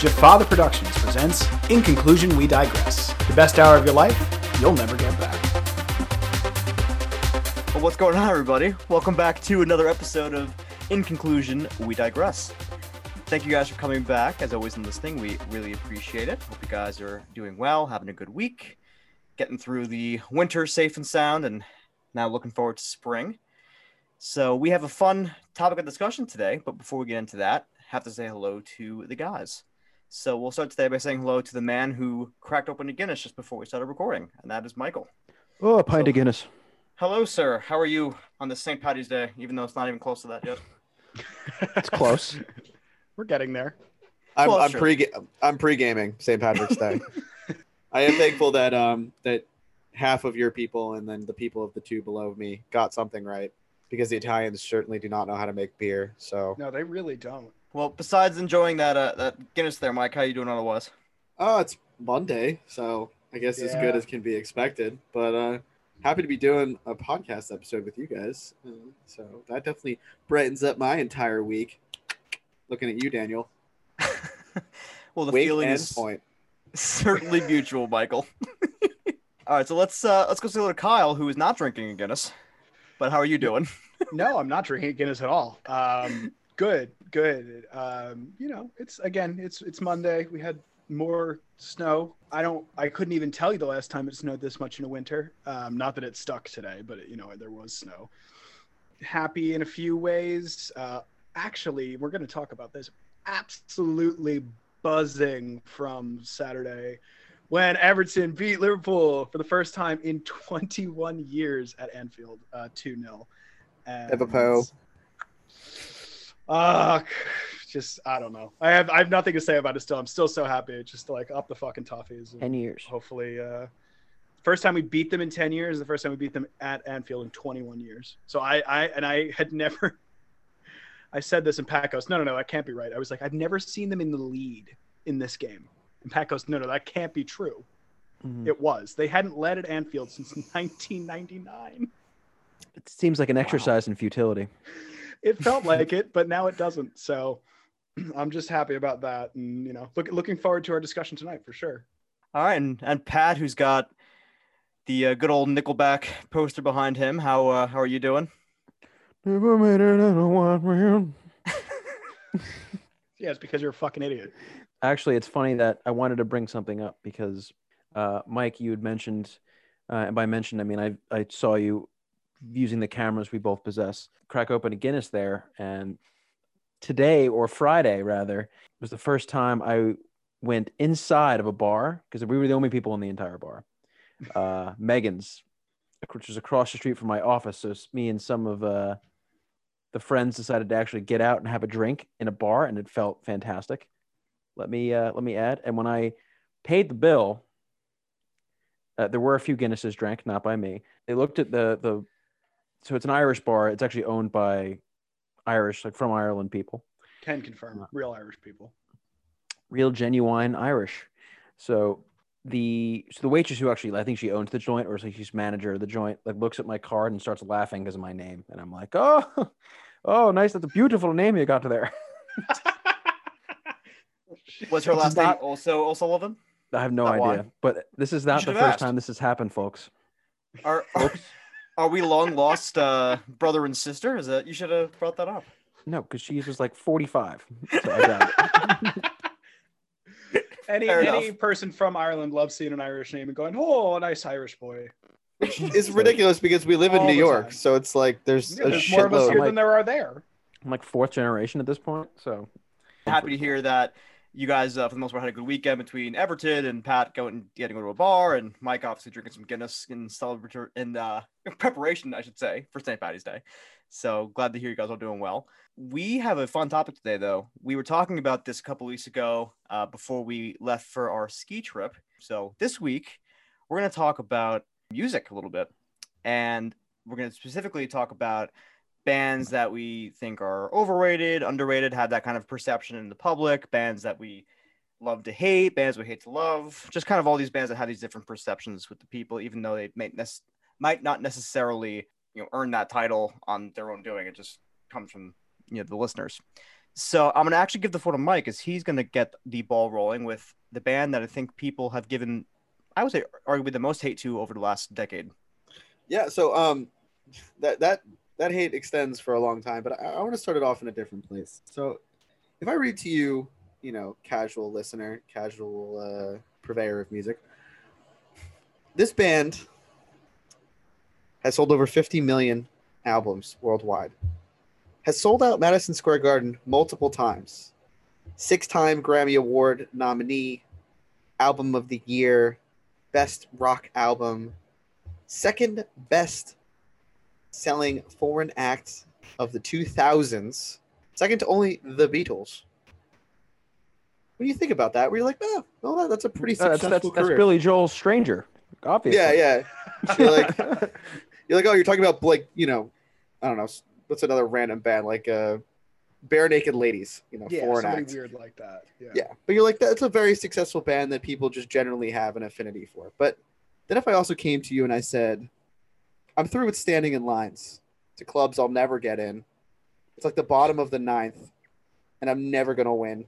Jaffa Productions presents In Conclusion, We Digress. The best hour of your life, you'll never get back. Well, what's going on, everybody? Welcome back to another episode of In Conclusion, We Digress. Thank you guys for coming back, as always, and listening. We really appreciate it. Hope you guys are doing well, having a good week, getting through the winter safe and sound, and now looking forward to spring. So, we have a fun topic of discussion today, but before we get into that, have to say hello to the guys. So, we'll start today by saying hello to the man who cracked open a Guinness just before we started recording, and that is Michael. Oh, a pint So- of Guinness. Hello, sir. How are you on this St. Patty's Day, even though it's not even close to that yet? It's close. We're getting there. I'm Well, I'm pre I'm pre gaming St. Patrick's Day. I am thankful that um that half of your people and then the people of the two below me got something right because the Italians certainly do not know how to make beer. So No, they really don't. Well, besides enjoying that uh, that Guinness there, Mike, how you doing otherwise? oh, it's Monday, so I guess as good as can be expected. But uh, happy to be doing a podcast episode with you guys. Uh, so that definitely brightens up my entire week. Looking at you, Daniel. well, the Wink feeling is point. certainly mutual, Michael. All right, so let's uh, let's go say hello to Kyle, who is not drinking a Guinness. But how are you doing? No, I'm not drinking Guinness at all. Um, good, good. Um, you know, it's again, it's it's Monday. We had more snow. I don't. I couldn't even tell you the last time it snowed this much in a winter. Um, not that it stuck today, but it, you know, there was snow. Happy in a few ways. Uh, actually, we're going to talk about this. Absolutely buzzing from Saturday when Everton beat Liverpool for the first time in 21 years at Anfield, uh, 2 0. Liverpool. Uh, just, I don't know. I have I have nothing to say about it still. I'm still so happy. It's Just like up the fucking toffees. Ten years. Hopefully, uh, first time we beat them in 10 years, the first time we beat them at Anfield in 21 years. So I, I, and I had never, I said this in Pat goes, no, no, no, that can't be right. I was like, I've never seen them in the lead in this game. And Pat goes, no, no, that can't be true. Mhm. It was. They hadn't led at Anfield since 1999. It seems like an exercise in futility. It felt like it, but now it doesn't. So I'm just happy about that. And, you know, look, looking forward to our discussion tonight for sure. All right, and, and Pat, who's got the uh, good old Nickelback poster behind him. How uh, how are you doing? Never made it in a one round. Yeah, it's because you're a fucking idiot. Actually, it's funny that I wanted to bring something up because, uh, Mike, you had mentioned, uh, and by mentioned I mean I I saw you using the cameras we both possess. Crack open a Guinness there, and today or Friday rather was the first time I went inside of a bar because we were the only people in the entire bar. Uh, Megan's, which was across the street from my office. So me and some of uh, the friends decided to actually get out and have a drink in a bar, and it felt fantastic. Let me uh, let me add. And when I paid the bill, uh, there were a few Guinnesses drank, not by me. They looked at the the, so it's an Irish bar. It's actually owned by Irish, like from Ireland people, Can confirm. Uh, real Irish people. real genuine Irish. So the so the waitress who actually I think she owns the joint or like she's manager of the joint like looks at my card and starts laughing because of my name, and I'm like, oh, oh, nice. That's a beautiful name you got there. Was her last name also also O'Sullivan? I have no That idea, why? but this is not the first asked. time this has happened, folks. Are, are are we long lost uh, brother and sister? Is that you should have brought that up? No, because she was like 45. So I doubt it. Any Fair any enough. person from Ireland loves seeing an Irish name and going, "Oh, a nice Irish boy." It's ridiculous because we live in All New the York, time. so it's like there's Yeah, a there's more of us shitload. here like- than there are there. I'm like fourth generation at this point. So Happy to hear that you guys, uh, for the most part, had a good weekend between Everton and Pat going getting to a bar, and Mike obviously drinking some Guinness in celebratory in uh, preparation, I should say, for St. Patty's Day. So glad to hear you guys are doing well. We have a fun topic today, though. We were talking about this a couple weeks ago uh, before we left for our ski trip. So this week we're going to talk about music a little bit, and we're going to specifically talk about bands that we think are overrated, underrated, have that kind of perception in the public, bands that we love to hate, bands we hate to love, just kind of all these bands that have these different perceptions with the people, even though they may nec- might not necessarily you know earn that title on their own doing. It just comes from you know the listeners. So I'm gonna actually give the floor to Mike, as he's gonna get the ball rolling with the band that I think people have given, I would say, arguably the most hate to over the last decade. Yeah, so um, that that that hate extends for a long time, but I, I want to start it off in a different place. So, if I read to you, you know, casual listener, casual uh, purveyor of music, this band has sold over 50 million albums worldwide, has sold out Madison Square Garden multiple times, six-time Grammy Award nominee, album of the year, best rock album, second best selling foreign acts of the 2000s, second to only the Beatles. What do you think about that? Were you like, oh, well, that- that's a pretty Uh, that's, successful that's, that's career? Billy Joel's Stranger, obviously. yeah, yeah. You're like, you're like, oh, you're talking about like, you know, I don't know, what's another random band like uh, Barenaked Ladies, you know, Yeah, foreign something act. weird like that. Yeah. Yeah, but you're like, that's a very successful band that people just generally have an affinity for. But then if I also came to you and I said, I'm through with standing in lines to clubs I'll never get in. It's like the bottom of the ninth, and I'm never gonna win.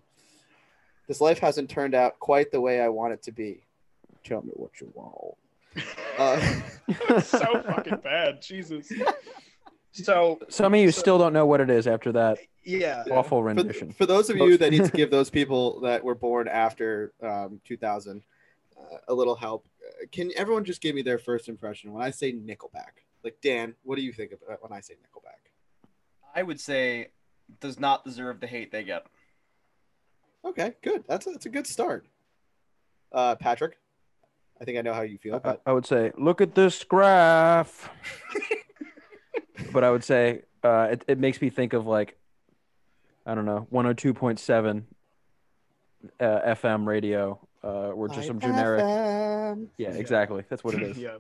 This life hasn't turned out quite the way I want it to be. Tell me what you want. Uh, so fucking bad. Jesus. So Some of you So- still don't know what it is after that yeah. awful for, rendition. for those of you that need to give those people that were born after um, 2000 uh, a little help, can everyone just give me their first impression when I say Nickelback? Like Dan, what do you think about when I say Nickelback? I would say does not deserve the hate they get. Okay, good. That's a, that's a good start. Uh, Patrick, I think I know how you feel, I, but I would say, look at this graph. but I would say uh, it, it makes me think of like, I don't know, 102.7 uh, FM radio, uh, or just some generic. Yeah, Yeah. exactly. That's what it is. Yeah.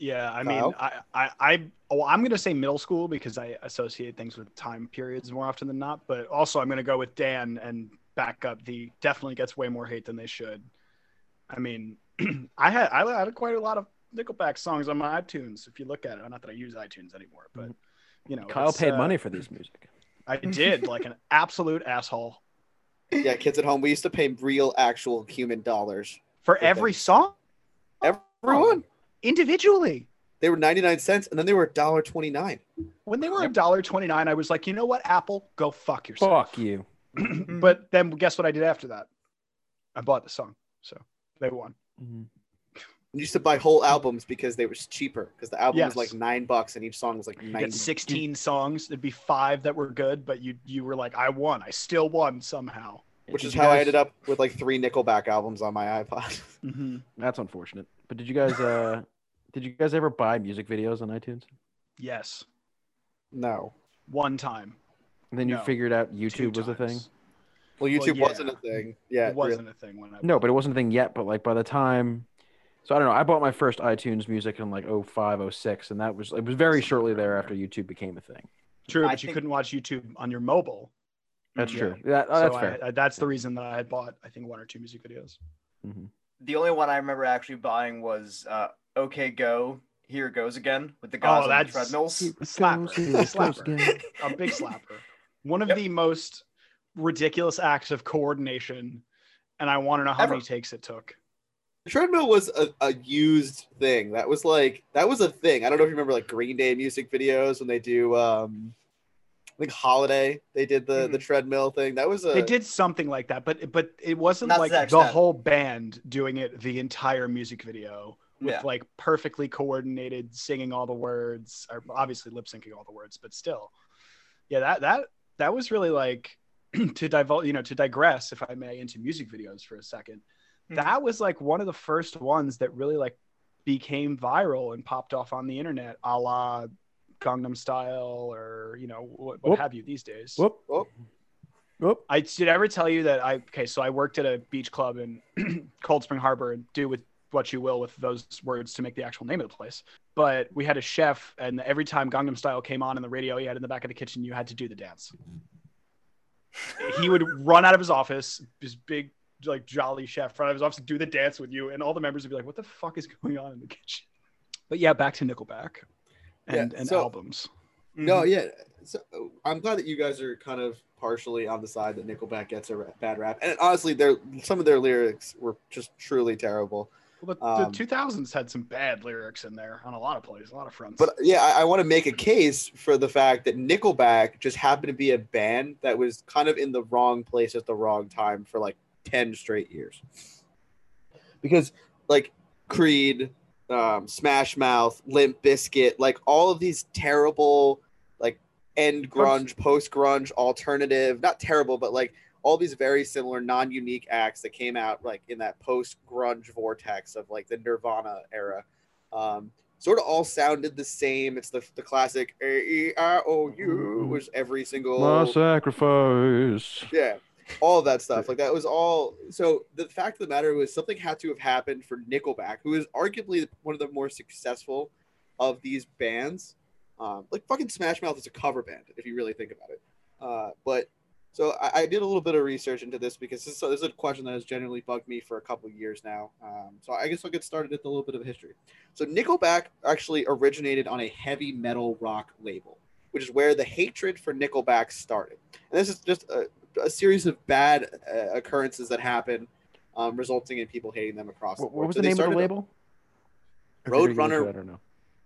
Yeah, I Kyle? mean, I, I, I, well, I'm gonna say middle school because I associate things with time periods more often than not. But also, I'm gonna go with Dan and back up the definitely gets way more hate than they should. I mean, I had I had quite a lot of Nickelback songs on my iTunes. If you look at it, not that I use iTunes anymore, but you know, Kyle paid uh, money for these music. I did like an absolute asshole yeah, kids at home, we used to pay real, actual human dollars. for Okay. every song Everyone, individually. they were 99 cents, and then they were $1.29. When they were a dollar twenty nine, I was like, you know what, Apple, go fuck yourself. Fuck you. but then guess what I did after that? I bought the song, so they won. Mhm. We used to buy whole albums because they were cheaper because the album Yes. was like nine bucks and each song was like You 90 get sixteen songs. There'd be five that were good, but you you were like, I won. I still won somehow. which Did is you how I ended up with like three Nickelback albums on my iPod. Mm-hmm. That's unfortunate. But did you guys uh did you guys ever buy music videos on iTunes? Yes, no. one time. And then you figured out YouTube was a thing? Well, YouTube yeah. wasn't a thing. Yeah, it wasn't a thing when I. No, but it wasn't a thing yet. But like by the time, so I don't know. I bought my first iTunes music in like 05, 06, and that was it was very shortly there after YouTube became a thing. True, I but you think- couldn't watch YouTube on your mobile. That's Yeah. true. That, oh, that's so fair. I, I, that's the reason that I had bought, I think, one or two music videos. The only one I remember actually buying was uh, "Okay Go." Here goes again with the guys Oh, on that's- the treadmills. Slapper. Here it goes Slapper. A big slapper. One of Yep. the most ridiculous acts of coordination, and I want to know how Ever. many takes it took. The treadmill was a, a used thing. That was like that was a thing. I don't know if you remember like Green Day music videos when they do um I think Holiday, they did the the treadmill thing. That was a They did something like that, but but it wasn't Not like the extent. whole band doing it the entire music video with Yeah. like perfectly coordinated singing all the words, or obviously lip syncing all the words, but still, yeah, that that that was really like to divulge, you know, to digress, if I may, into music videos for a 2nd That mm-hmm. was like one of the first ones that really like became viral and popped off on the internet, a la Gangnam Style or you know what, what have you these days. Whoop. Whoop. Whoop. I did I ever tell you that I okay, so I worked at a beach club in Cold Spring Harbor and do with what you will with those words to make the actual name of the place. But we had a chef and every time Gangnam Style came on in the radio he had in the back of the kitchen, you had to do the dance. he would run out of his office, his big like jolly chef run out of his office do the dance with you, and all the members would be like, What the fuck is going on in the kitchen? But yeah, back to Nickelback and, Yeah, and so- albums. No, Mhm. yeah. so I'm glad that you guys are kind of partially on the side that Nickelback gets a ra- bad rap. And honestly, their some of their lyrics were just truly terrible. Well, the, Um, the 2000s had some bad lyrics in there on a lot of plays, a lot of fronts. But yeah, I, I want to make a case for the fact that Nickelback just happened to be a band that was kind of in the wrong place at the wrong time for like 10 straight years. Because like Creed, um, Smash Mouth, Limp Bizkit, like all of these terrible, like end grunge, post grunge, alternative, not terrible, but like all these very similar non-unique acts that came out like in that post grunge vortex of like the Nirvana era. Um, sort of all sounded the same. It's the the classic A E I O U was every single My sacrifice. yeah, all that stuff. Like that was all. So the fact of the matter was something had to have happened for Nickelback, who is arguably one of the more successful of these bands. Um, like fucking Smash Mouth is a cover band if you really think about it. Uh, but so I, I did a little bit of research into this because this, this is a question that has generally bugged me for a couple years now. Um, so I guess I'll get started with a little bit of history. So Nickelback actually originated on a heavy metal rock label, which is where the hatred for Nickelback started. And this is just a, a series of bad uh, occurrences that happen, um, resulting in people hating them across What, the what was So the name of the label? Roadrunner- I don't know.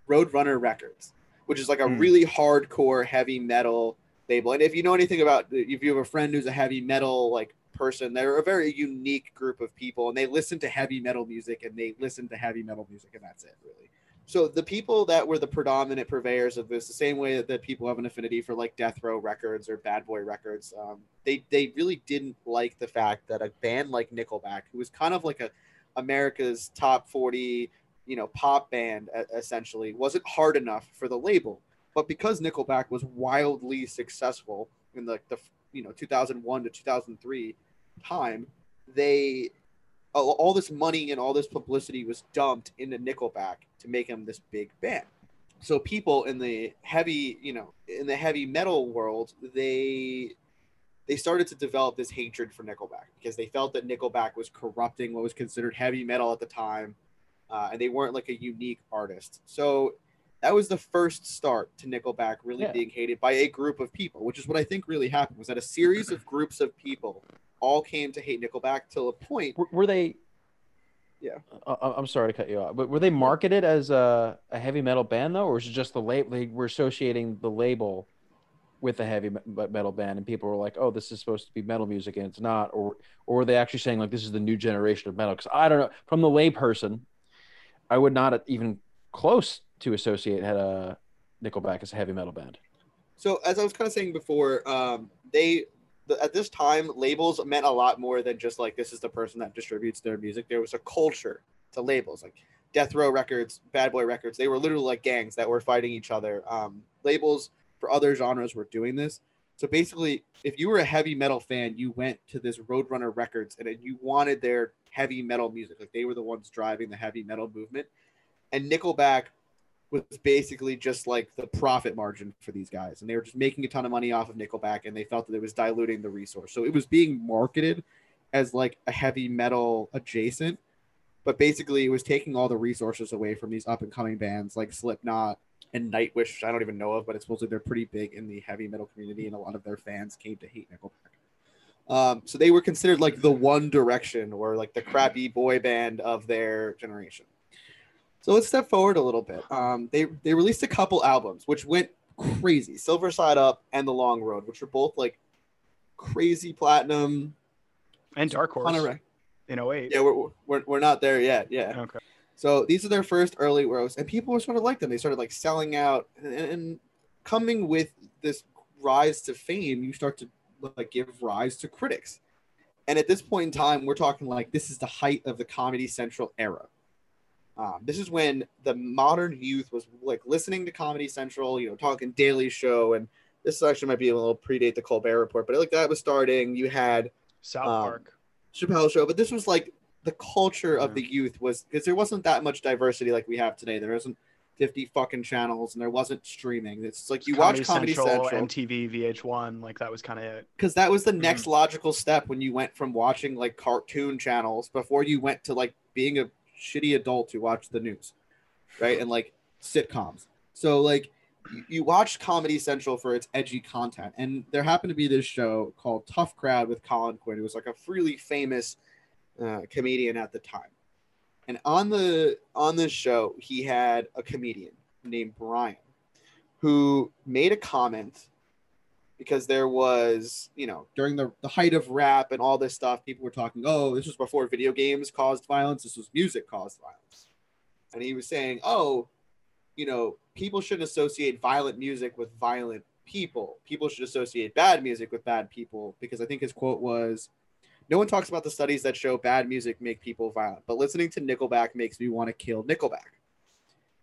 Roadrunner Records, which is like a Hmm. really hardcore heavy metal label. And if you know anything about, if you have a friend who's a heavy metal like person, they're a very unique group of people, and they listen to heavy metal music, and they listen to heavy metal music, and that's it, really. So the people that were the predominant purveyors of this, the same way that, people have an affinity for like Death Row Records or Bad Boy Records, um, they they really didn't like the fact that a band like Nickelback, who was kind of like a America's top forty you know pop band essentially wasn't hard enough for the label. But because nickelback was wildly successful in the, the you know 2001 to 2003 time they all, all this money and all this publicity was dumped into nickelback to make them this big band so people in the heavy you know in the heavy metal world they they started to develop this hatred for nickelback because they felt that nickelback was corrupting what was considered heavy metal at the time uh, and they weren't like a unique artist. So that was the first start to Nickelback really Yeah. being hated by a group of people, which is what I think really happened. Was that a series of groups of people all came to hate Nickelback till a point. Were, were they? Yeah. I, I- I'm sorry to cut you off, but were they marketed as a, a heavy metal band though, or is it just the label? They were associating the label with a heavy metal band, and people were like, "Oh, this is supposed to be metal music," and it's not, or or were they actually saying like this is the new generation of metal? Because I don't know. From the layperson, I would not even close to associate had a Nickelback as a heavy metal band. So as I was kind of saying before, um, they at this time labels meant a lot more than just like this is the person that distributes their music. There was a culture to labels like Death Row Records, Bad Boy Records. They were literally like gangs that were fighting each other. Um, labels for other genres were doing this. So basically, if you were a heavy metal fan, you went to this Roadrunner Records and you wanted their heavy metal music. Like they were the ones driving the heavy metal movement. And Nickelback was basically just like the profit margin for these guys. And they were just making a ton of money off of Nickelback and they felt that it was diluting the resource. So it was being marketed as like a heavy metal adjacent, but basically it was taking all the resources away from these up and coming bands like Slipknot and Nightwish, I don't even know of, but it's supposedly they're pretty big in the heavy metal community and a lot of their fans came to hate Nickelback. Um, so they were considered like the one direction or like the crappy boy band of their generation. So let's step forward a little bit. Um, they they released a couple albums which went crazy. Silver Side Up and The Long Road, which were both like crazy platinum. and Dark Horse rec- in 08. yeah, we're, we're we're not there yet. Yeah. Okay. So these are their first early rows, and people were sort of like them. They started like selling out, and, and coming with this rise to fame, you start to like give rise to critics. And at this point in time, we're talking like this is the height of the Comedy Central era. Um, this is when the modern youth was like listening to Comedy Central, you know, talking Daily Show, and this actually might be a little predate the Colbert Report, but like that was starting. You had South Um, Park. Chappelle show, but this was like the culture of the youth was because there wasn't that much diversity like we have today. There wasn't 50 fucking channels and there wasn't streaming. It's like you watch Comedy Central MTV, VH1, like that was kind of it. because that was the next logical step when you went from watching like cartoon channels before you went to like being a shitty adult who watched the news, right? And like sitcoms. So like you, you watch Comedy Central for its edgy content, and there happened to be this show called Tough Crowd with Colin Quinn, who was like a freely famous uh, comedian at the time. And on the on this show, he had a comedian named Brian, who made a comment because there was, you know, during the, the height of rap and all this stuff, people were talking, oh, this was before video games caused violence, this was music caused violence. And he was saying, oh, you know, people shouldn't associate violent music with violent people. People should associate bad music with bad people because I think his quote was, no one talks about the studies that show bad music make people violent, but listening to Nickelback makes me want to kill Nickelback.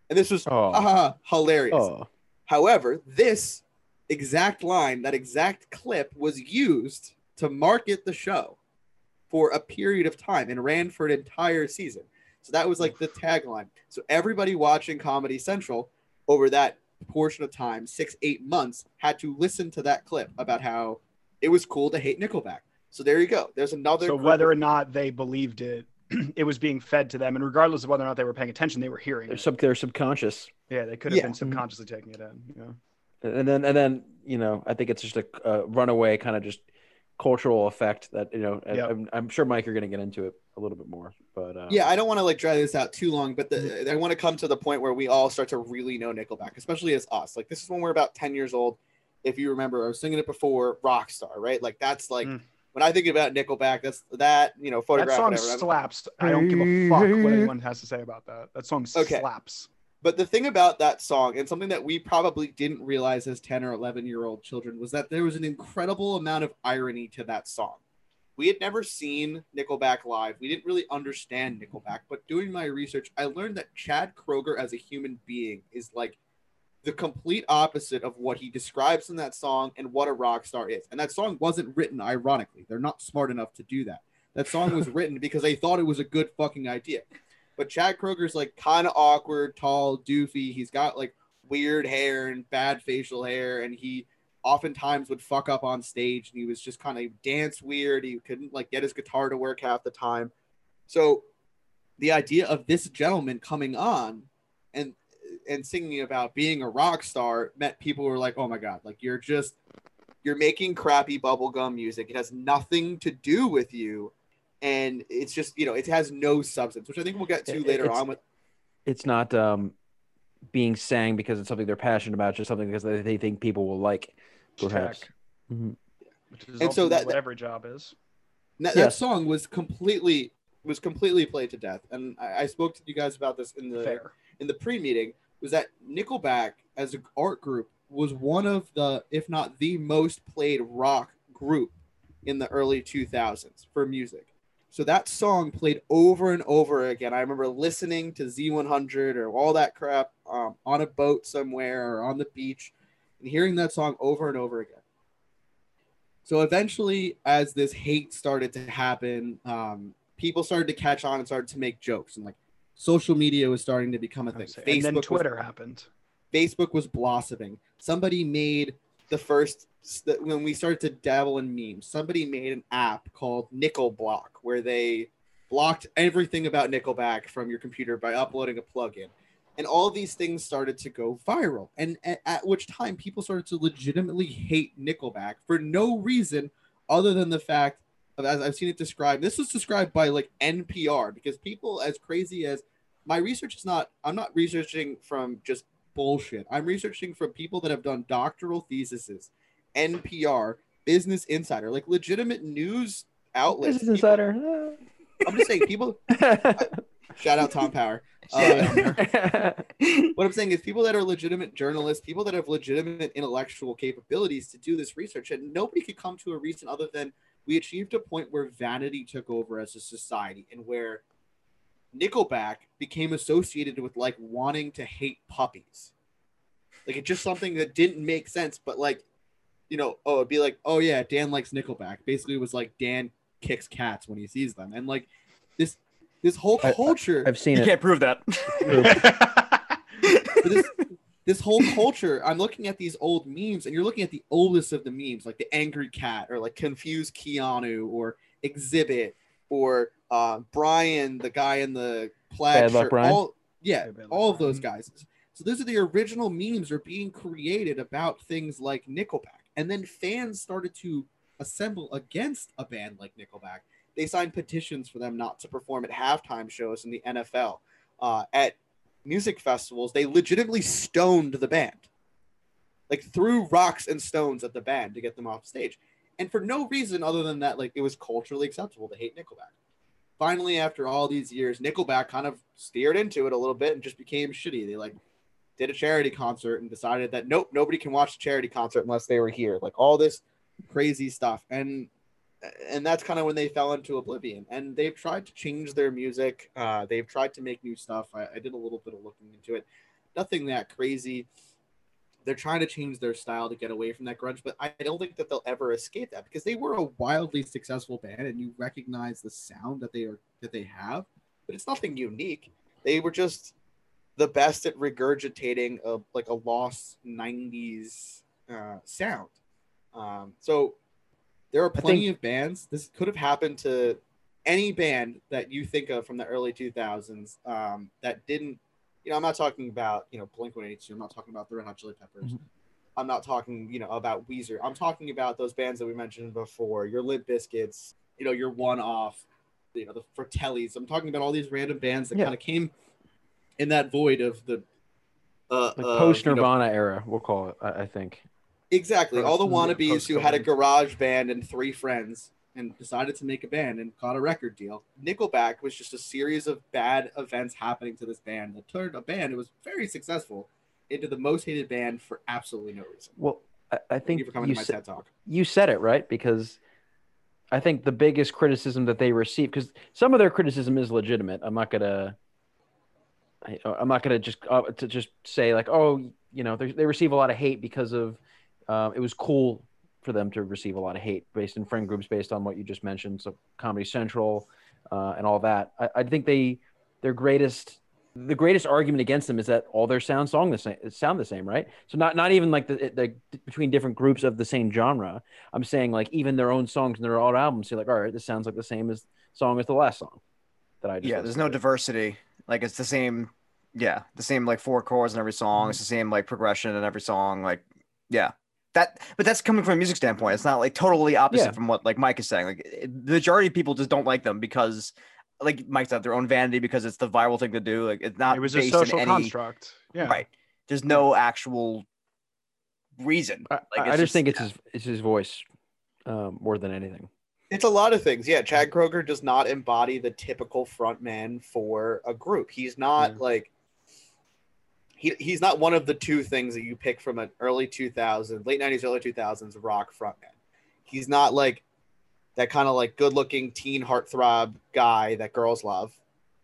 And this was Oh. ah, hilarious. Oh, However, this exact line, that exact clip was used to market the show for a period of time and ran for an entire season. So that was like the tagline. So everybody watching Comedy Central over that portion of time, six, eight months, had to listen to that clip about how it was cool to hate Nickelback. So there you go. There's another. So whether of- or not they believed it, it was being fed to them, and regardless of whether or not they were paying attention, they were hearing they're it. sub they're subconscious, yeah, they could have Yeah. been mm-hmm. subconsciously taking it in. You know? And then and then you know I think it's just a, a runaway kind of just cultural effect that you know I- Yep. I'm, I'm sure Mike you're going to get into it a little bit more, but uh, Yeah, I don't want to like drag this out too long, but Mm-hmm. the, I want to come to the point where we all start to really know Nickelback, especially as us. Like this is when we're about ten years old. If you remember, I was singing it before, Rockstar, right? Like that's like Mm. when I think about Nickelback, that's that you know photograph That song whatever. Slaps. I don't give a fuck what anyone has to say about that. That song Okay. slaps. But the thing about that song, and something that we probably didn't realize as 10 or 11 year old children, was that there was an incredible amount of irony to that song. We had never seen Nickelback live. We didn't really understand Nickelback. But doing my research, I learned that Chad Kroeger as a human being is like the complete opposite of what he describes in that song and what a rock star is. And that song wasn't written ironically. They're not smart enough to do that. That song was written because they thought it was a good fucking idea. But Chad Kroeger's like kind of awkward, tall, doofy. He's got like weird hair and bad facial hair, and he oftentimes would fuck up on stage. And he was just kind of dance weird. He couldn't like get his guitar to work half the time. So the idea of this gentleman coming on and and singing about being a rock star meant people were like, "Oh my god, like you're just you're making crappy bubblegum music. It has nothing to do with you." And it's just, you know, it has no substance, which I think we'll get to It- later it's- on with it's not um being sang because it's something they're passionate about, just something because they, they think people will like, perhaps. Check. Mhm. Which is And so ultimately that- what every job is. that, Yes. that song was completely was completely played to death. And I, I spoke to you guys about this in the Fair. in the pre-meeting was that Nickelback as an art group was one of the, if not the most played rock group in the early 2000s for music. So that song played over and over again. I remember listening to Z100 or all that crap um, on a boat somewhere or on the beach and hearing that song over and over again. So eventually, as this hate started to happen, um, people started to catch on and started to make jokes and like social media was starting to become a thing. say. And then was- Twitter happened. Facebook was blossoming. Somebody made the first when we started to dabble in memes. Somebody made an app called Nickel Block where they blocked everything about Nickelback from your computer by uploading a plugin. And all these things started to go viral. And at, at which time people started to legitimately hate Nickelback for no reason other than the fact of as I've seen it described. This was described by like NPR because people as crazy as my research is not I'm not researching from just bullshit. I'm researching from people that have done doctoral theses, NPR, Business Insider, like legitimate news outlets. Business People- Insider. I'm just saying, people. Shout out Tom Power. Yeah. Uh, what I'm saying is, people that are legitimate journalists, people that have legitimate intellectual capabilities to do this research, and nobody could come to a reason other than we achieved a point where vanity took over as a society, and where Nickelback became associated with like wanting to hate puppies. Like it's just something that didn't make sense, but like, you know, oh, it'd be like, oh yeah, Dan likes Nickelback. Basically, it was like Dan kicks cats when he sees them, and like this this whole I- I- culture. I've seen You it. can't prove that. this, this whole culture, I'm looking at these old memes, and you're looking at the oldest of the memes, like the angry cat, or like confused Keanu, or Xzibit, or uh, Brian, the guy in the plaid Bad shirt. Brian? All, yeah, Yeah, Bad all of Brian. those guys. So those are the original memes are being created about things like Nickelback. And then fans started to assemble against a band like Nickelback. They signed petitions for them not to perform at halftime shows in the NFL. Uh, at music festivals, they legitimately stoned the band. Like threw rocks and stones at the band to get them off stage. And for no reason other than that, like it was culturally acceptable to hate Nickelback. Finally, after all these years, Nickelback kind of steered into it a little bit and just became shitty. They like did a charity concert and decided that nope, nobody can watch the charity concert unless they were here. Like all this crazy stuff. And and that's kind of when they fell into oblivion. And they've tried to change their music. Uh, they've tried to make new stuff. I, I did a little bit of looking into it. Nothing that crazy. They're trying to change their style to get away from that grunge, but I don't think that they'll ever escape that because they were a wildly successful band, and you recognize the sound that they are that they have, but it's nothing unique. They were just the best at regurgitating a like a lost '90s uh, sound. Um, so there are plenty think- of bands. This could have happened to any band that you think of from the early 2000s um, that didn't. You know, I'm not talking about you know Blink 182. I'm not talking about the Red Hot Chili Peppers. Mhm. I'm not talking you know about Weezer. I'm talking about those bands that we mentioned before. Your Limp Bizkits. You know, your one-off. You know, the Fratellis. I'm talking about all these random bands that Yeah. kind of came in that void of the uh, Like uh, post you know, Nirvana era, we'll call it. I, I think. Exactly. All the wannabes who had a garage band and three friends and decided to make a band and got a record deal. Nickelback was just a series of bad events happening to this band that turned a band that was very successful into the most hated band for absolutely no reason. Well, I, I think you for coming you, to my sa- TED talk. you said it right because I think the biggest criticism that they receive because some of their criticism is legitimate. I'm not gonna. I, I'm not gonna just uh, to just say like, oh, you know, they they receive a lot of hate because of uh, it was cool for them to receive a lot of hate based in friend groups based on what you just mentioned, so Comedy Central uh, and all that. I, I think they their greatest the greatest argument against them is that all their sound song the same sound the same, right? So not not even like the, the between different groups of the same genre. I'm saying like even their own songs and their own albums. You're like, all right, this sounds like the same as song as the last song that I just yeah, there's no to. diversity. Like it's the same, yeah, the same like four chords in every song. It's the same like progression in every song. Like, yeah, that. But that's coming from a music standpoint. It's not like totally opposite Yeah. from what like Mike is saying. Like the majority of people just don't like them because, like Mike said, their own vanity because it's the viral thing to do. Like it's not. it was a based in social any- construct. Yeah. Right. There's no actual reason. I, Like, I it's just think it's yeah. his it's his voice um, more than anything. It's a lot of things. Yeah, Chad Kroeger does not embody the typical front man for a group. He's not Yeah. like he, he's not one of the two things that you pick from an early 2000s, late 90s, early 2000s rock frontman. He's not like that kind of like good looking teen heartthrob guy that girls love.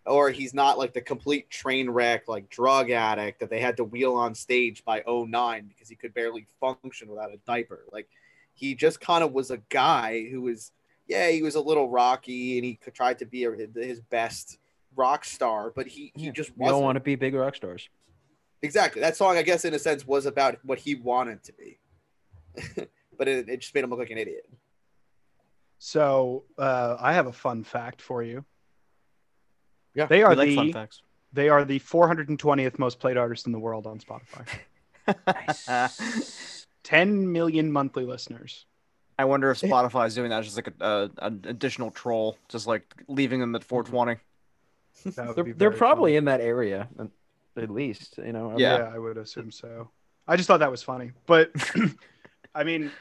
Or he's not like the complete train wreck, like drug addict that they had to wheel on stage by 09 because he could barely function without a diaper. Like he just kind of was a guy who was yeah, he was a little rocky and he could- tried to be his best rock star, but he, he just wasn't. want to be big rock stars. Exactly. That song, I guess, in a sense, was about what he wanted to be, but it, it just made him look like an idiot. So uh, I have a fun fact for you. Yeah, they are We like the fun facts. they are the 420th most played artist in the world on Spotify. 10 million monthly listeners. I wonder if Spotify is doing that just like a, uh, an additional troll, just like leaving them at 420. They're, they're probably funny. in that area, at least. You know. I Yeah. I would assume so. I just thought that was funny, but I mean,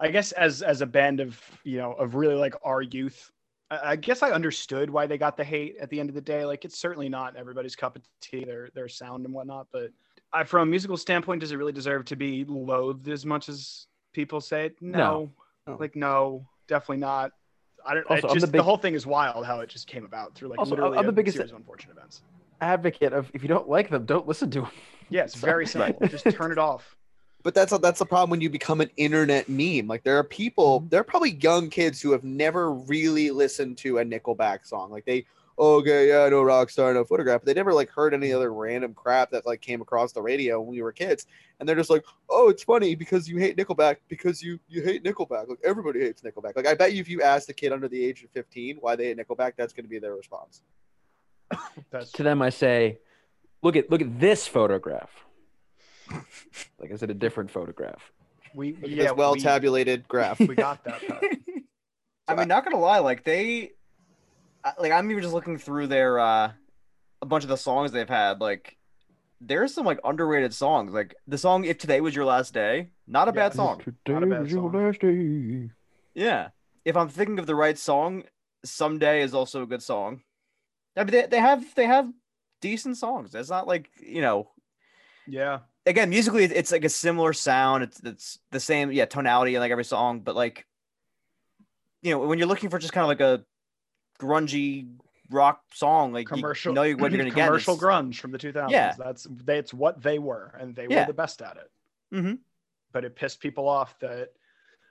I guess as as a band of you know of really like our youth, I, I guess I understood why they got the hate at the end of the day. Like it's certainly not everybody's cup of tea, their their sound and whatnot. But I, from a musical standpoint, does it really deserve to be loathed as much as people say? No, No. like no, definitely not. I don't. Also, it I'm the just, the, whole thing is wild how it just came about through like Also, literally I'm the biggest- series of unfortunate events. Advocate of if you don't like them, don't listen to them. Yeah, it's very Sorry. simple. just turn it off. But that's that's the problem when you become an internet meme. Like there are people, Mm-hmm. there are probably young kids who have never really listened to a Nickelback song. Like they, okay, yeah, no rock star, no photograph. But they never like heard any other random crap that like came across the radio when we were kids. And they're just like, oh, it's funny because you hate Nickelback because you you hate Nickelback. Like everybody hates Nickelback. Like I bet you if you asked a kid under the age of fifteen why they hate Nickelback, that's going to be their response. That's To them, I say, look at look at this photograph. Like, is it a different photograph? We Look yeah, this well we, tabulated graph. we got that. Pat. I mean, not gonna lie, like they, like I'm even just looking through their uh, a bunch of the songs they've had. Like, there's some like underrated songs. Like the song "If Today Was Your Last Day," not a bad Yes. song. Not a bad song. day. Yeah, if I'm thinking of the right song, "Someday" is also a good song. I mean, they, they have they have decent songs. It's not like you know. Yeah, Again, musically, it's like a similar sound. It's it's the same, yeah, tonality in like every song. But like, you know, when you're looking for just kind of like a grungy rock song, like you commercial. know what you're gonna get. commercial grunge from the 2000s. Yeah. that's that's what they were, and they Yeah. were the best at it. Mhm. But it pissed people off that.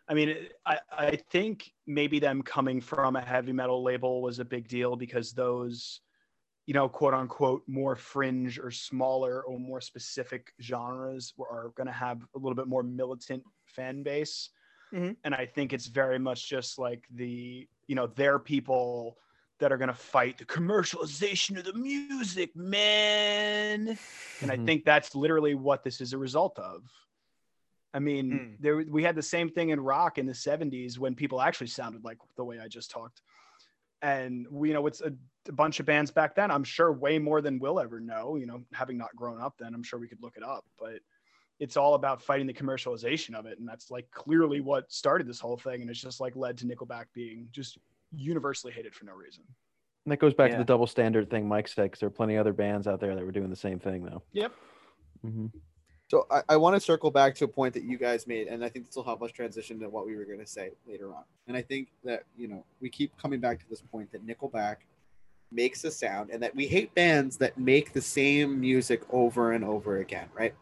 I mean, I I think maybe them coming from a heavy metal label was a big deal because those, you know, quote unquote, more fringe or smaller or more specific genres were, are going to have a little bit more militant fan base. Mhm. And I think it's very much just like the, you know, their people that are going to fight the commercialization of the music, man. And I Mhm. think that's literally what this is a result of. I mean, Mm. there we had the same thing in rock in the 70s when people actually sounded like the way I just talked. And we, you know, it's a, a bunch of bands back then. I'm sure way more than we'll ever know. You know, having not grown up then, I'm sure we could look it up. But it's all about fighting the commercialization of it, and that's like clearly what started this whole thing. And it's just like led to Nickelback being just universally hated for no reason. And that goes back to the double standard thing Mike said, because there are plenty of other bands out there that were doing the same thing, though. Yep. hmm So I, I want to circle back to a point that you guys made, and I think this will help us transition to what we were going to say later on. And I think that you know we keep coming back to this point that Nickelback makes a sound, and that we hate bands that make the same music over and over again, right?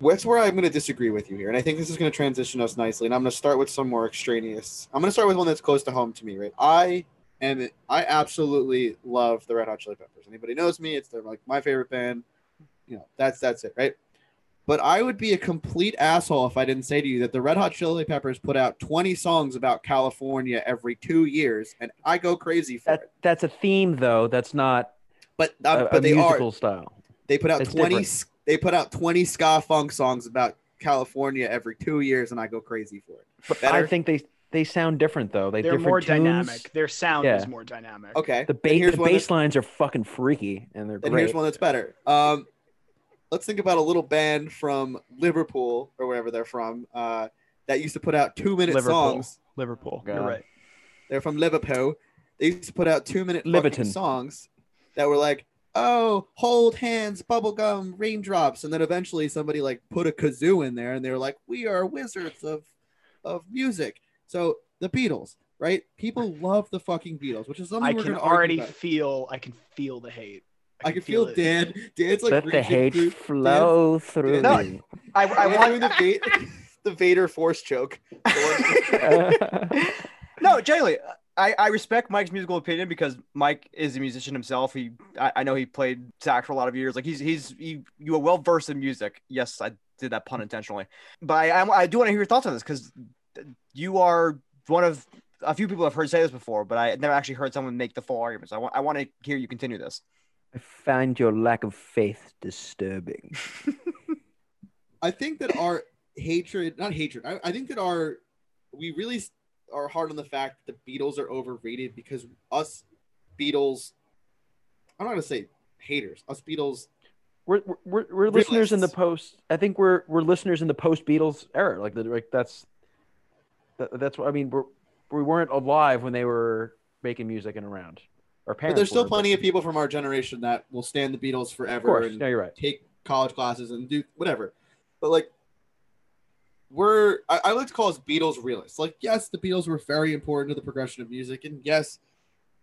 That's where I'm going to disagree with you here, and I think this is going to transition us nicely. And I'm going to start with some more extraneous. I'm going to start with one that's close to home to me, right? I am. I absolutely love the Red Hot Chili Peppers. Anybody knows me? It's their, like my favorite band you know that's that's it right but i would be a complete asshole if i didn't say to you that the red hot chili peppers put out 20 songs about california every two years and i go crazy for That it that's a theme, though. That's not but a, uh, a but they musical are style. they put out it's 20 different. they put out 20 ska funk songs about california every two years and i go crazy for it But Better? I think they they sound different, though. They They're more tunes. dynamic. Their sound Yeah. is more dynamic. okay The, then ba- the bass lines are fucking freaky, and they're Then great. here's one that's better. Um, let's think about a little band from Liverpool or wherever they're from uh, that used to put out two minute Liverpool. songs. Liverpool. God. You're right. They're from Liverpool. They used to put out two minute fucking Liverton. songs that were like, oh, hold hands, bubblegum, raindrops. And then eventually somebody like put a kazoo in there and they were like, we are wizards of, of music. So the Beatles, right? People love the fucking Beatles, which is something I we're can already feel. I can feel the hate. I can feel it. Dan. Dan's like Let the hate through- flow through No, me. I, I I want want the, Va- the Vader force choke. no, genuinely, I, I respect Mike's musical opinion because Mike is a musician himself. He I, I know he played sax for a lot of years. Like he's he's he, you are well versed in music. Yes, I did that pun intentionally, but I I, I do want to hear your thoughts on this because you are one of a few people I've heard say this before, but I never actually heard someone make the full argument. So I want I want to hear you continue this. I find your lack of faith disturbing. I think that our hatred, not hatred, I, I think that our, we really are hard on the fact that the Beatles are overrated because us Beatles, I'm not going to say haters, us Beatles, We're we're, we're, listeners in the post. I think we're we're listeners in the post Beatles era. Like the like that's that, that's what I mean. We're we weren't alive when they were making music and around. Our but parents. there's still were, plenty of people from our generation that will stand the Beatles forever and no, you're right. take college classes and do whatever. But like, we're I, I like to call us Beatles realists. Like, yes, the Beatles were very important to the progression of music, and yes,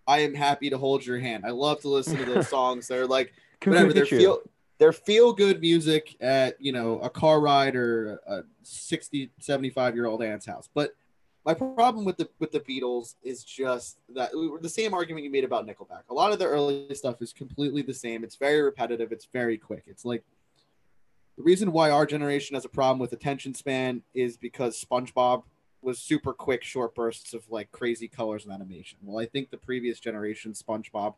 I am happy to hold your hand. I love to listen to those songs. They're like whatever. They're feel they're feel good music at you know a car ride or a 60, 75 year old aunt's house. But my problem with the with the Beatles is just that the same argument you made about Nickelback. A lot of the early stuff is completely the same. It's very repetitive. It's very quick. It's like the reason why our generation has a problem with attention span is because SpongeBob was super quick, short bursts of like crazy colors and animation. Well, I think the previous generation SpongeBob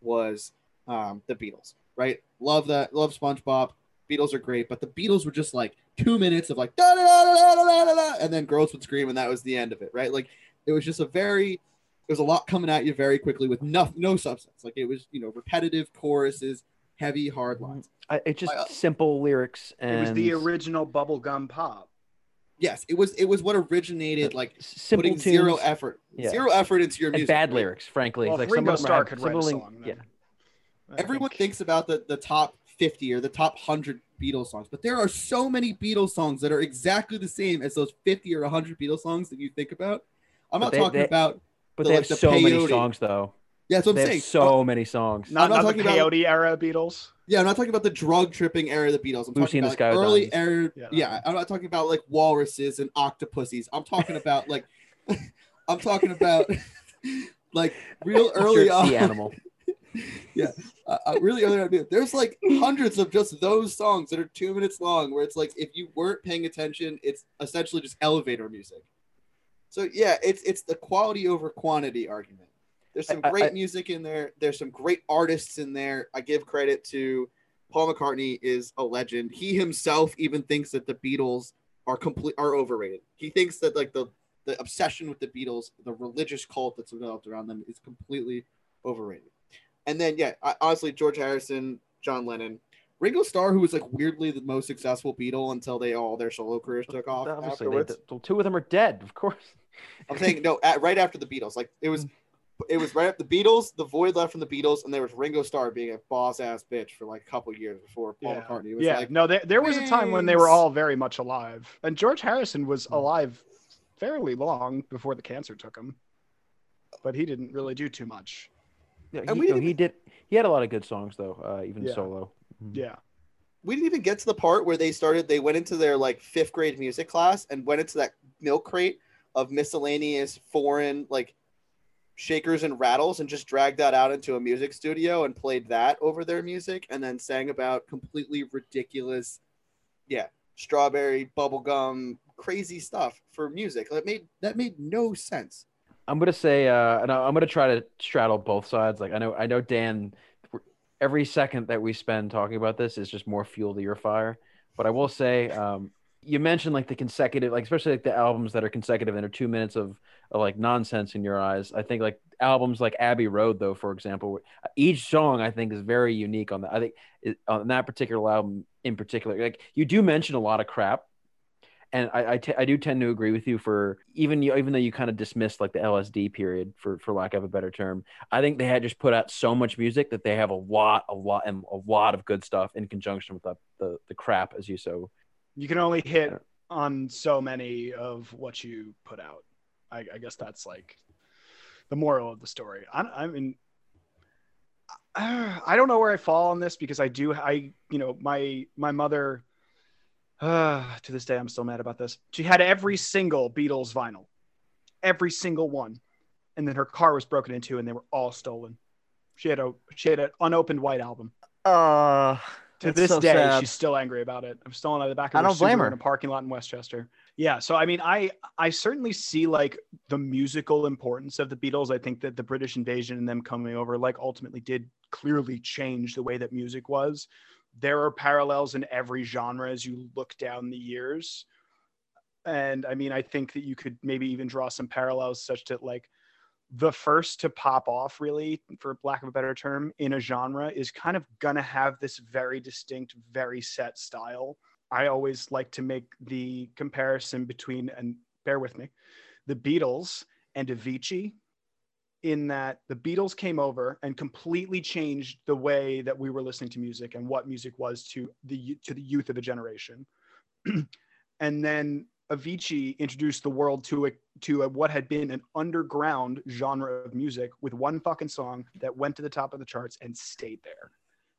was um, the Beatles, right? Love that. Love SpongeBob. Beatles are great, but the Beatles were just like two minutes of like da da da da da da da, da and then girls would scream, and that was the end of it, right? Like it was just a very there was a lot coming at you very quickly with no no substance. Like it was you know repetitive choruses, heavy hard mm-hmm. lines. I, it's just I- uh, simple lyrics and It was the original bubblegum pop. Yes, it was it was what originated uh, like simple putting tunes zero effort, Yeah. zero effort into your and music. bad lyrics, frankly. Well, like some Ringo of them Starr have could write a song, Yeah, I Everyone think. thinks about the, the top 50 or the top 100 Beatles songs, but there are so many Beatles songs that are exactly the same as those 50 or 100 Beatles songs that you think about. I'm But not they- talking they- about, but The, they like, have the so many songs though. yeah, that's what They I'm have saying. so Uh, many songs. Not, I'm not not talking the about- peyote era Beatles. yeah, I'm not talking about the drug tripping era of the Beatles. I'm Lucy talking in the about Sky like, early era. Yeah. Yeah. I'm not talking about like walruses and octopuses. I'm talking about like, I'm talking about like real early Insert on. sea animal. Uh, uh, really early on, there's like hundreds of just those songs that are two minutes long where it's like if you weren't paying attention it's essentially just elevator music. So yeah it's it's the quality over quantity argument. There's some I- I- great I- music in there. There's some great artists in there. I give credit to paul mccartney is a legend. He himself even thinks that the beatles are complete are overrated. He thinks that like the the obsession with the beatles the religious cult that's developed around them is completely overrated and then yeah, honestly, George Harrison, John Lennon, Ringo Starr, who was like weirdly the most successful Beatle until they all their solo careers took off Obviously, they, afterwards. the two of them are dead, of course. I'm saying no, at, right after the Beatles, like it was, it was right after the Beatles. The void left from the Beatles, and there was Ringo Starr being a boss ass bitch for like a couple years before Paul Yeah. McCartney was Yeah, like, no, there, there was a time when they were all very much alive, and George Harrison was hmm. alive fairly long before the cancer took him, but he didn't really do too much. Yeah, And he, we didn't- he did. He had a lot of good songs though, uh, even Yeah. solo. Mhm. Yeah, we didn't even get to the part where they started. They went into their like fifth grade music class and went into that milk crate of miscellaneous foreign like shakers and rattles and just dragged that out into a music studio and played that over their music and then sang about completely ridiculous, yeah, strawberry bubblegum crazy stuff for music. That made that made no sense. I'm gonna say, uh, and I'm gonna try to straddle both sides. Like I know, I know, Dan. Every second that we spend talking about this is just more fuel to your fire. But I will say, um, you mentioned like the consecutive, like especially like the albums that are consecutive and are two minutes of, of like nonsense in your eyes. I think like albums like Abbey Road, though, for example, each song I think is very unique on that. I think it, on that particular album in particular, like you do mention a lot of crap, and I I, t- I do tend to agree with you for even you even though you kind of dismissed like the LSD period for for lack of a better term. I think they had just put out so much music that they have a lot, a lot, and a lot of good stuff in conjunction with the the, the crap, as you so. you can only hit on so many of what you put out. I, I guess that's like the moral of the story. I, I mean, I, I don't know where I fall on this because I do. I you know my my mother. Uh, to this day, I'm still mad about this. She had every single Beatles vinyl, every single one, and then her car was broken into, and they were all stolen. She had a she had an unopened white album. Uh, To this so day, sad. she's still angry about it. I'm still on the back of I don't blame her. in a parking lot in Westchester. Yeah, so I mean, I I certainly see like the musical importance of the Beatles. I think that the British invasion and them coming over like ultimately did clearly change the way that music was. There are parallels in every genre as you look down the years. And I mean, I think that you could maybe even draw some parallels such that like the first to pop off really for lack of a better term in a genre is kind of gonna have this very distinct very set style i always like to make the comparison between and bear with me the beatles and avicii in that the beatles came over and completely changed the way that we were listening to music and what music was to the to the youth of a generation and then avicii introduced the world to a to a, what had been an underground genre of music with one fucking song that went to the top of the charts and stayed there.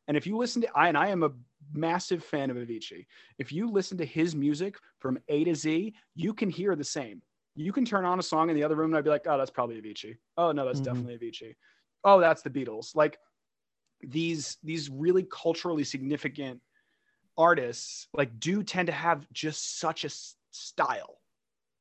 And if you listen to, I and I am a massive fan of Avicii. If you listen to his music from A to Z, you can hear the same. You can turn on a song in the other room and I'd be like, oh, that's probably Avicii. Oh no, that's Mhm. definitely Avicii. Oh, that's the Beatles. Like these these really culturally significant artists like do tend to have just such a style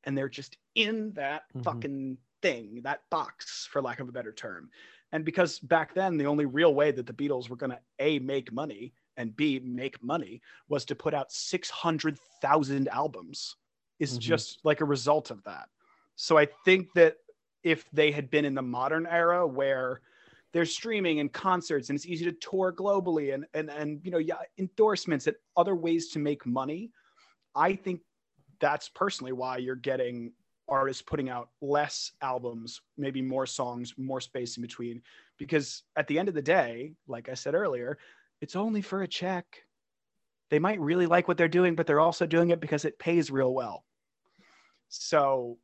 and they're just in that Mhm. fucking thing, that box, for lack of a better term. And because back then, the only real way that the Beatles were going to A, make money and B, make money was to put out 600,000 albums. Is Mhm. just like a result of that. So I think that if they had been in the modern era where there's streaming and concerts and it's easy to tour globally and and and you know yeah endorsements and other ways to make money i think that's personally why you're getting artists putting out less albums maybe more songs more space in between because at the end of the day like i said earlier it's only for a check they might really like what they're doing but they're also doing it because it pays real well so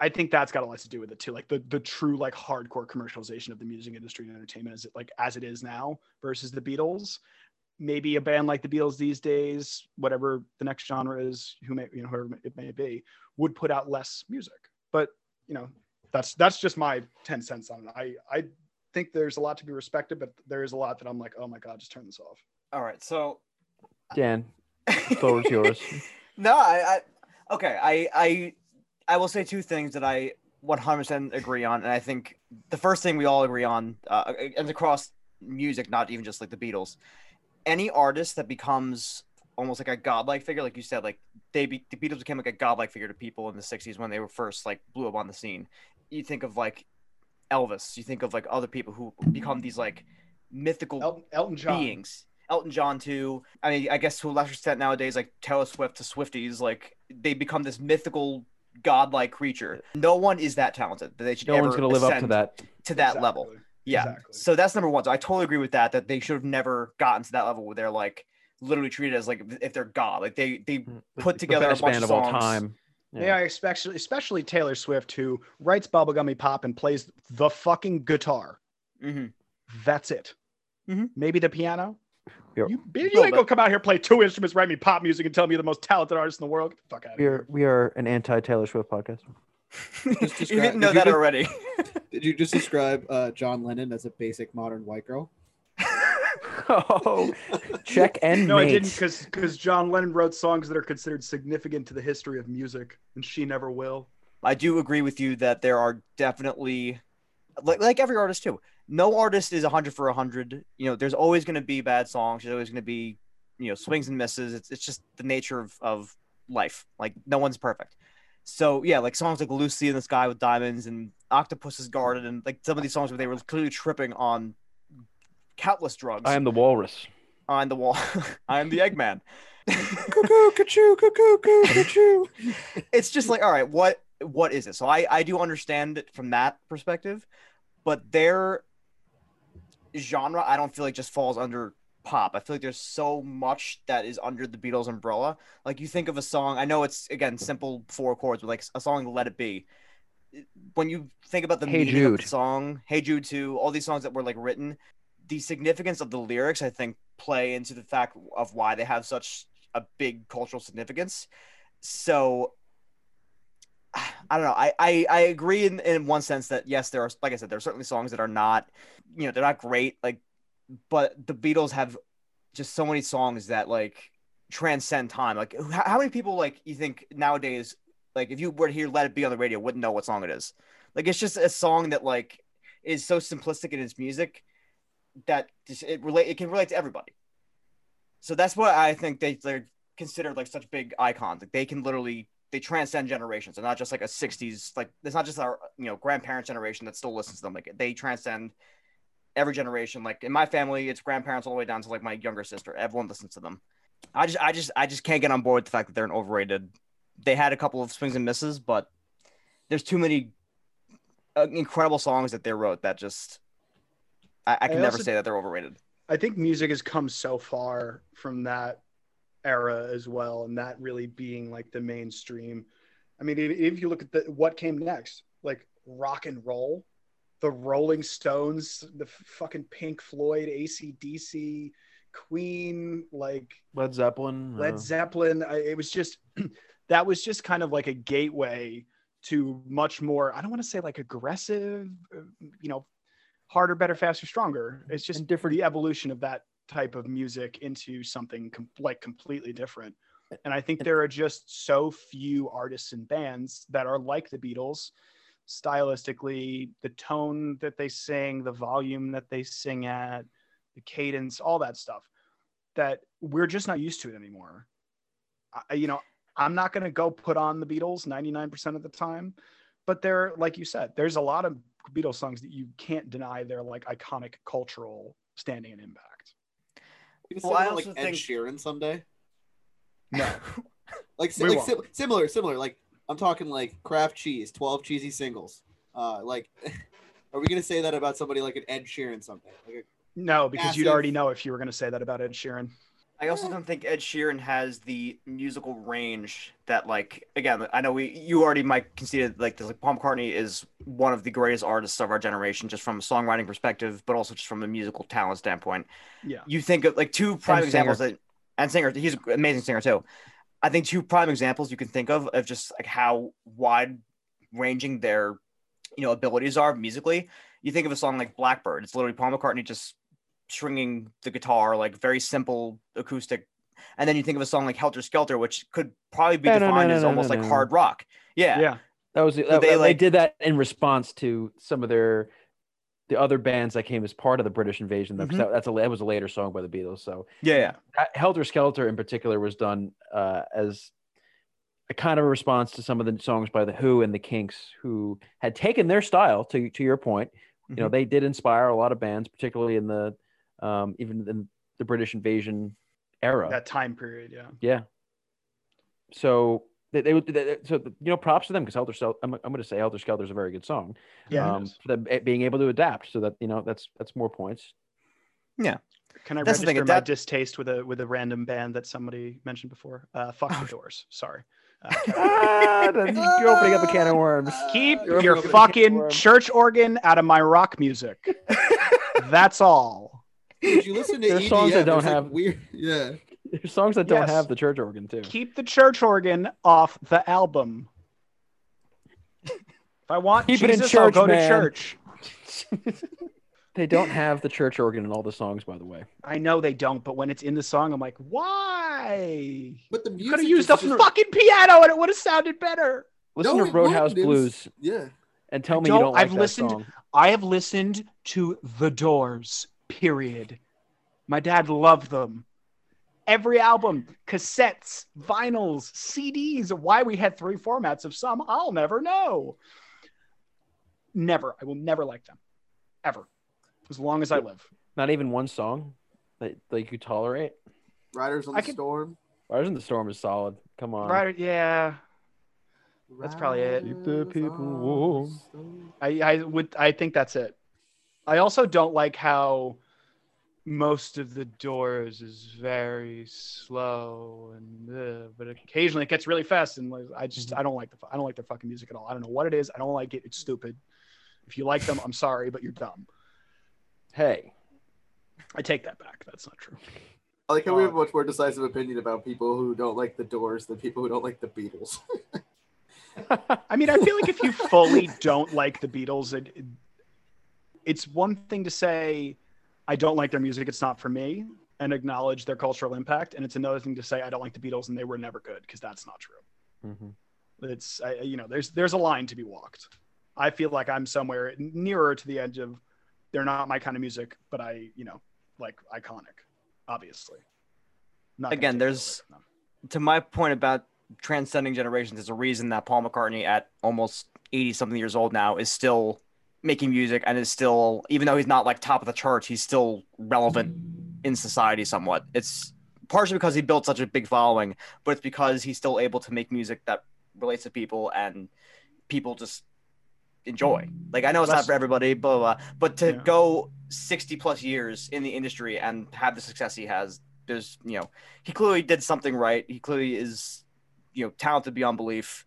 I think that's got a lot to do with it too. Like the the true like hardcore commercialization of the music industry and entertainment as it like as it is now versus the Beatles. Maybe a band like the Beatles these days, whatever the next genre is, who may you know whoever it may be, would put out less music. But you know, that's that's just my ten cents on it. I I think there's a lot to be respected, but there is a lot that I'm like, oh my god, just turn this off. All right, so Dan, the floor is yours. no, I, I okay, I I I will say two things that I 100% agree on, and I think the first thing we all agree on, uh, and across music, not even just like the Beatles, any artist that becomes almost like a godlike figure, like you said, like they be, the Beatles became like a godlike figure to people in the 60s when they were first like blew up on the scene. You think of like Elvis, you think of like other people who become these like mythical Elton, Elton John. beings. Elton John too. I mean, I guess to a lesser extent nowadays, like Taylor Swift to Swifties, like they become this mythical, godlike creature. No one is that talented that they should No ever one's gonna live up to that. to that Exactly. level. Yeah. Exactly. So that's number one. So I totally agree with that. That they should have never gotten to that level where they're like literally treated as like if they're god. Like they they put The together a best bunch band of of all time. Yeah, especially especially Taylor Swift, who writes bubblegummy pop and plays the fucking guitar. hmm That's it. Mhm. Maybe the piano. Yeah. You, you ain't gonna bit. come out here play two instruments, write me pop music, and tell me you're the most talented artist in the world. Get the fuck out of We here. are we are an anti Taylor Swift podcast. you didn't know did you that just- already. Did you just describe uh, John Lennon as a basic modern white girl? oh, check and No, I didn't, because because John Lennon wrote songs that are considered significant to the history of music, and she never will. I do agree with you that there are definitely, like like every artist too. No artist is hundred for hundred. You know, there's always going to be bad songs. There's always going to be, you know, swings and misses. It's it's just the nature of of life. Like no one's perfect. So yeah, like songs like "Lucy in the Sky with Diamonds" and "Octopus's Garden" and like some of these songs where they were clearly tripping on countless drugs. I am the walrus. I'm the wall. I am the Eggman. cuckoo, cuckoo, cuckoo, cuckoo, cuckoo. it's just like all right what what is it? So i i do understand it from that perspective but their genre i don't feel like just falls under pop. I feel like there's so much that is under the beatles umbrella. Like you think of a song i know it's again simple four chords but like a song let it be. When you think about the Hey meaning of the song hey jude 2 all these songs that were like written the significance of the lyrics i think play into the fact of why they have such a big cultural significance. So I don't know. I, I, I agree in, in one sense that yes, there are like I said, there are certainly songs that are not, you know, they're not great. Like, but the Beatles have just so many songs that like transcend time. Like, who- how many people like you think nowadays, like if you were to hear "Let It Be" on the radio, wouldn't know what song it is? Like, it's just a song that like is so simplistic in its music that just it relate it can relate to everybody. So that's what I think they they're considered like such big icons. Like they can literally they transcend generations. They're not just like a '60s like it's not just our you know grandparents generation that still listens to them. Like they transcend every generation. Like in my family, it's grandparents all the way down to like my younger sister. Everyone listens to them. I just I just I just can't get on board with the fact that they're an overrated. They had a couple of swings and misses, but there's too many uh, incredible songs that they wrote that just I, I can I never also- say that they're overrated. I think music has come so far from that era as well, and that really being like the mainstream. I mean, if, you look at the, what came next, like rock and roll, the Rolling Stones, the fucking Pink Floyd, ACDC, Queen, like Led Zeppelin. Led uh, Zeppelin. I, it was just that was just kind of like a gateway to much more. I don't want to say like aggressive, uh, you know, harder, better, faster, stronger. It's just And different- the evolution of that type of music into something com- like completely different. And I think there are just so few artists and bands that are like the Beatles stylistically, the tone that they sing, the volume that they sing at, the cadence, all that stuff that we're just not used to it anymore. I, you know, I'm not going to go put on the Beatles 99% of the time, but there, like you said, there's a lot of Beatles songs that you can't deny their like iconic cultural standing and impact. You Well, I consider, like also Ed think- Sheeran someday. No, Like, si- We like won't. similar, similar. Like I'm talking like Kraft cheese, twelve cheesy singles. Uh, like, are we gonna say that about somebody like an Ed Sheeran someday? Like, a- no, because you'd already know if you were going to say that about Ed Sheeran. I also don't think Ed Sheeran has the musical range that, like, again, I know we you already might conceded like this. Like, Paul McCartney is one of the greatest artists of our generation, just from a songwriting perspective, but also just from a musical talent standpoint. Yeah. You think of like two prime And examples singer. that, and singer, he's an amazing singer too. I think two prime examples you can think of of just like how wide ranging their, you know, abilities are musically. You think of a song like Blackbird. It's literally Paul McCartney just stringing the guitar, like very simple acoustic. And then you think of a song like Helter Skelter, which could probably be No, no, no, defined no, as no, almost no, like no. hard rock. Yeah. Yeah. That was that, they, they, did that in response to some of their the other bands that came as part of the British invasion. That, Mhm. that- that's a that was a later song by the Beatles. So Yeah. yeah. Helter Skelter in particular was done uh, as a kind of a response to some of the songs by the Who and the Kinks, who had taken their style to to your point. You know, Mhm. they did inspire a lot of bands, particularly in the um, even in the British invasion era. That time period. Yeah. Yeah. So they, they, would- they so you know props to them because Helter Skelter. I'm, I'm going to say Helter Skelter is a very good song. Yeah. um, for them eh, being able to adapt so that you know that's that's more points. Yeah. Can I That's the register thing, my that- distaste with a with a random band that somebody mentioned before? Uh, fuck the Doors. Sorry. Uh, ah, you're opening up a can of worms. keep You're your opening up a can of fucking church organ out of my rock music. That's all. Did you listen to There's EDM? songs that don't There's, like, have- weird. Yeah. There's songs that don't Yes. have the church organ too. Keep the church organ off the album. If I want Keep it in Jesus, I'll church, go man. to church. they don't have the church organ in all the songs, by the way. I know they don't, but when it's in the song, I'm like, why? But the You music could have used is the just- fucking piano and it would have sounded better. Listen No, to it Roadhouse wouldn't. It was- Blues Yeah. and tell I me you don't- don't like I've that listened- song. I have listened to The Doors, period. My dad loved them. Every album, cassettes, vinyls, CDs. Why we had three formats of some, I'll never know. Never. I will never like them. Ever. As long as I live. Not even one song that like you tolerate. Riders on I the could- Storm. Riders on the Storm is solid. Come on. Right? Yeah. That's probably it. Keep the people warm. I, I would I think that's it. I also don't like how most of the doors is very slow and uh, but occasionally it gets really fast and like, I just I don't like the I don't like their fucking music at all. I don't know what it is. I don't like it. It's stupid. If you like them, I'm sorry, but you're dumb. Hey, I take that back. That's not true. I like how we have a Uh, much more decisive opinion about people who don't like the Doors than people who don't like the Beatles. I mean, I feel like if you fully don't like the Beatles, it, it- it's one thing to say, I don't like their music, it's not for me, and acknowledge their cultural impact. And it's another thing to say, I don't like the Beatles and they were never good, because that's not true. Mhm. It's, I, you know, there's, there's a line to be walked. I feel like I'm somewhere nearer to the edge of they're not my kind of music, but I, you know, like iconic, obviously. Not Again, there's- away from them. to my point about transcending generations, there's a reason that Paul McCartney, at almost 80 something years old now, is still making music and is still, even though he's not like top of the charts, he's still relevant in society somewhat. It's partially because he built such a big following, but it's because he's still able to make music that relates to people and people just enjoy. Like, I know it's not for everybody, blah, blah, blah, but to Yeah. go 60 plus years in the industry and have the success he has, there's, you know, he clearly did something right. He clearly is, you know, talented beyond belief.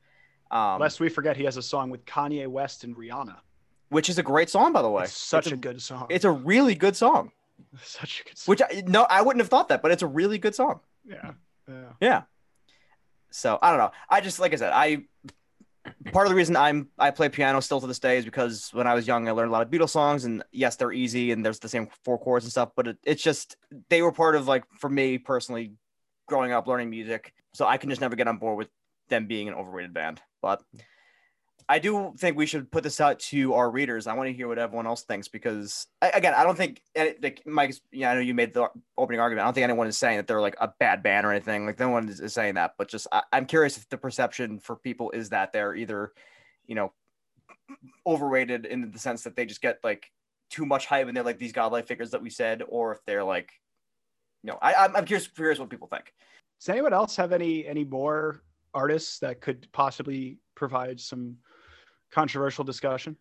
Um, Lest we forget, he has a song with Kanye West and Rihanna. Which is a great song, by the way. It's such It's a, good song. It's a really good song. such a good song. Which I, no, I wouldn't have thought that, but it's a really good song. yeah, yeah. Yeah. So I don't know. I just like I said, I part of the reason I'm I play piano still to this day is because when I was young I learned a lot of Beatles songs and yes they're easy and there's the same four chords and stuff, but it, it's just they were part of like for me personally growing up learning music, so I can just never get on board with them being an overrated band. But I do think we should put this out to our readers. I want to hear what everyone else thinks because, again, I don't think like Mike. Yeah, I know you made the opening argument. I don't think anyone is saying that they're like a bad band or anything. Like no one is, saying that. But just I, I'm curious if the perception for people is that they're either, you know, overrated in the sense that they just get like too much hype and they're like these godlike figures that we said, or if they're like, you know, I, I'm, I'm curious curious what people think. Does anyone else have any any more artists that could possibly provide some controversial discussion?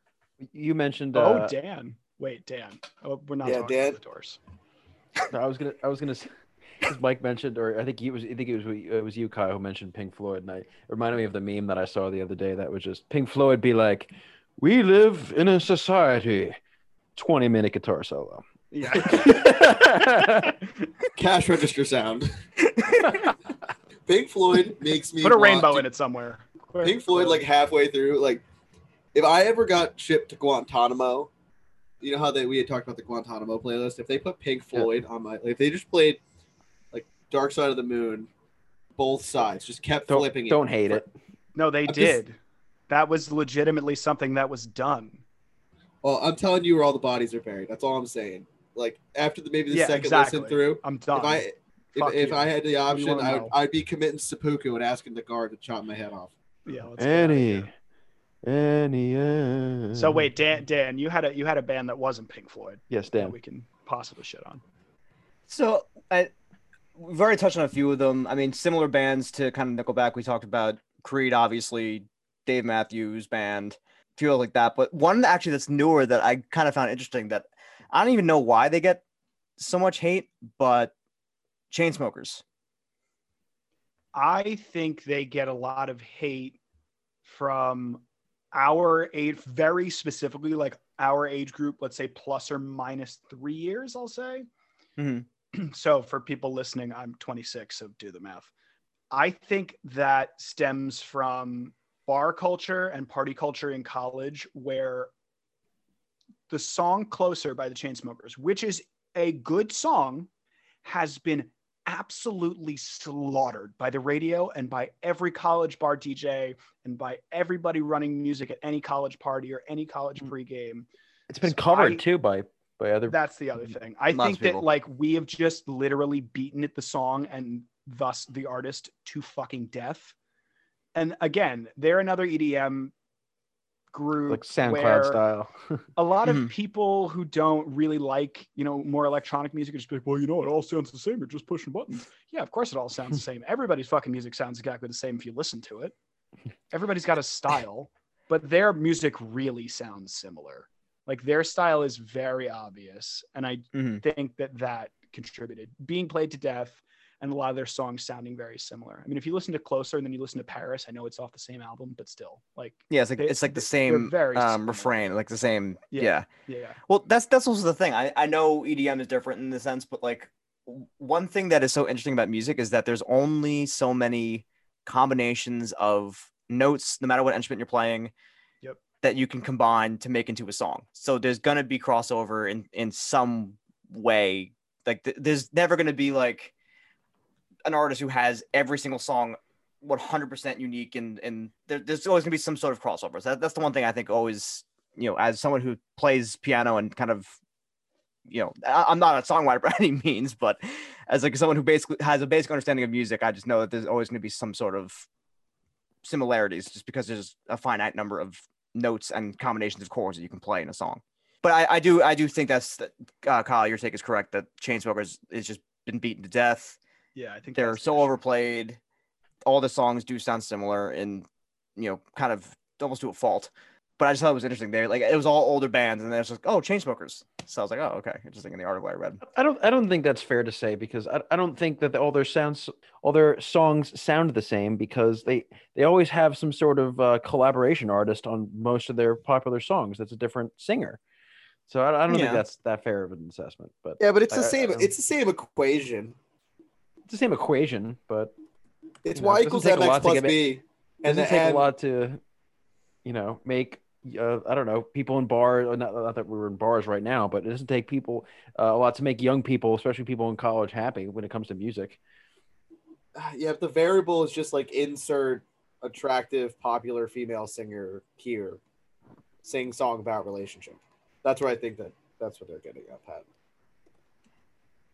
You mentioned. oh, Uh, Dan. Wait, Dan. Oh, we're not Yeah, talking Dan. about the doors. I was gonna. I was gonna. As Mike mentioned, or I think he was. I think it was. It was you, Kyle, who mentioned Pink Floyd, and I it reminded me of the meme that I saw the other day. That was just Pink Floyd be like, "We live in a society." Twenty minute guitar solo. Yeah. Cash register sound. Pink Floyd makes me Put a rainbow to- in it somewhere. Pink Floyd, like halfway through, like if I ever got shipped to Guantanamo, you know how they we had talked about the Guantanamo playlist. If they put Pink Yeah. Floyd on my, like, if they just played like Dark Side of the Moon, both sides, just kept Don't flipping it. don't hate it. No, they I'm just- did. That was legitimately something that was done. Well, I'm telling you where all the bodies are buried. That's all I'm saying. Like after the maybe the Yeah, second exactly. listen through, I'm done. if I if, Fuck if you. I had the option, I would. I'd be committing seppuku and asking the guard to chop my head off. yeah, let's get outta Annie. Here. Annie. Annie. So wait, Dan, Dan, you had a you had a band that wasn't Pink Floyd Yes, that Dan. we can possibly shit on. So I, we've already touched on a few of them. I mean, similar bands to kind of Nickelback. We talked about Creed, obviously, Dave Matthews Band, a few like that. But one actually that's newer that I kind of found interesting that I don't even know why they get so much hate, but Chainsmokers. I think they get a lot of hate from our age, very specifically like our age group, let's say plus or minus three years, I'll say. Mhm. So for people listening, I'm 26, so do the math. I think that stems from bar culture and party culture in college, where the song Closer by the Chainsmokers, which is a good song, has been absolutely slaughtered by the radio and by every college bar DJ and by everybody running music at any college party or any college Mm. pregame. It's been So covered I- too by by other. That's the other thing. I think that people. like we have just literally beaten it the song and thus the artist to fucking death. And again, they're another EDM group like SoundCloud style. a lot of people who don't really like you know more electronic music are just like well you know it all sounds the same. You're just pushing buttons. Yeah of course it all sounds the same. Everybody's fucking music sounds exactly the same if you listen to it. Everybody's got a style but their music really sounds similar. Like their style is very obvious and i Mhm. think that that contributed. Being played to death and a lot of their songs sounding very similar i mean if you listen to closer and then you listen to paris i know it's off the same album but still like Yeah, it's like They- it's like the same very um, refrain, like the same. Yeah. yeah. yeah Well, that's that's also the thing. I, I know EDM is different in the sense, but like one thing that is so interesting about music is that there's only so many combinations of notes, no matter what instrument you're playing, Yep. that you can combine to make into a song. So there's gonna be crossover in in some way. Like th- there's never gonna be like an artist who has every single song 100% unique and and there, there's always gonna be some sort of crossovers. That, that's the one thing I think always you know, as someone who plays piano and kind of, you know, I, I'm not a songwriter by any means, but as like someone who basically has a basic understanding of music, I just know that there's always going to be some sort of similarities, just because there's a finite number of notes and combinations of chords that you can play in a song. But I, I do, I do think that's uh, Kyle. Your take is correct that Chainsmokers is just been beaten to death. Yeah i think They're that's the so issue. overplayed. All the songs do sound similar, and you know, kind of almost to a fault. But I just thought it was interesting. They like it was all older bands, and then it's just oh, Chainsmokers. So I was like, oh, okay. Interesting in the article I read. I don't. I don't think that's fair to say because I, I don't think that all their sounds, all their songs sound the same because they they always have some sort of uh, collaboration artist on most of their popular songs. That's a different singer. So I, I don't Yeah. think that's that fair of an assessment. But Yeah, but it's the I- I- same. It's the same equation. It's the same equation, but It's You know, y it equals take mx lot to plus get it- b, it and doesn't then take add- a lot to, you know, make. Uh, I don't know people in bars. Not, not that we're in bars right now, but it doesn't take people uh, a lot to make young people, especially people in college, happy when it comes to music. yeah, if the variable is just like insert attractive, popular female singer here sing song about relationship. That's where I think that that's what they're getting up at, Pat.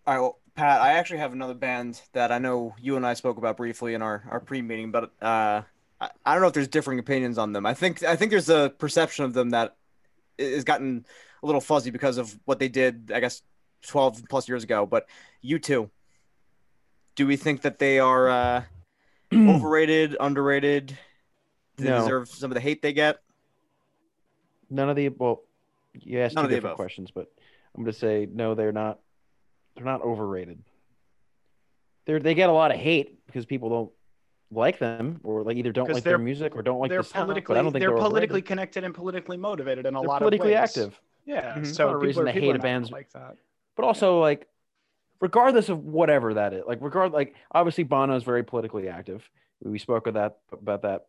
All right, well, Pat, I actually have another band that I know you and I spoke about briefly in our, our pre-meeting, but uh, I, I don't know if there's differing opinions on them. I think I think there's a perception of them that has gotten a little fuzzy because of what they did, I guess, 12 plus years ago. But U2, do we think that they are uh, overrated, underrated? Do they No. deserve some of the hate they get? None of the well, you asked None two different questions, but I'm going to say no. They're not. They're not overrated. They're they get a lot of hate because people don't like them or like either don't like their music or don't like they're the sound. politically I don't think they're, they're, politically connected and politically motivated in a They're lot politically of ways. active. Yeah, Mhm. so a reason are, to hate a band's- like that. but also like regardless of whatever that is like regard like obviously bono is very politically active we spoke of that about that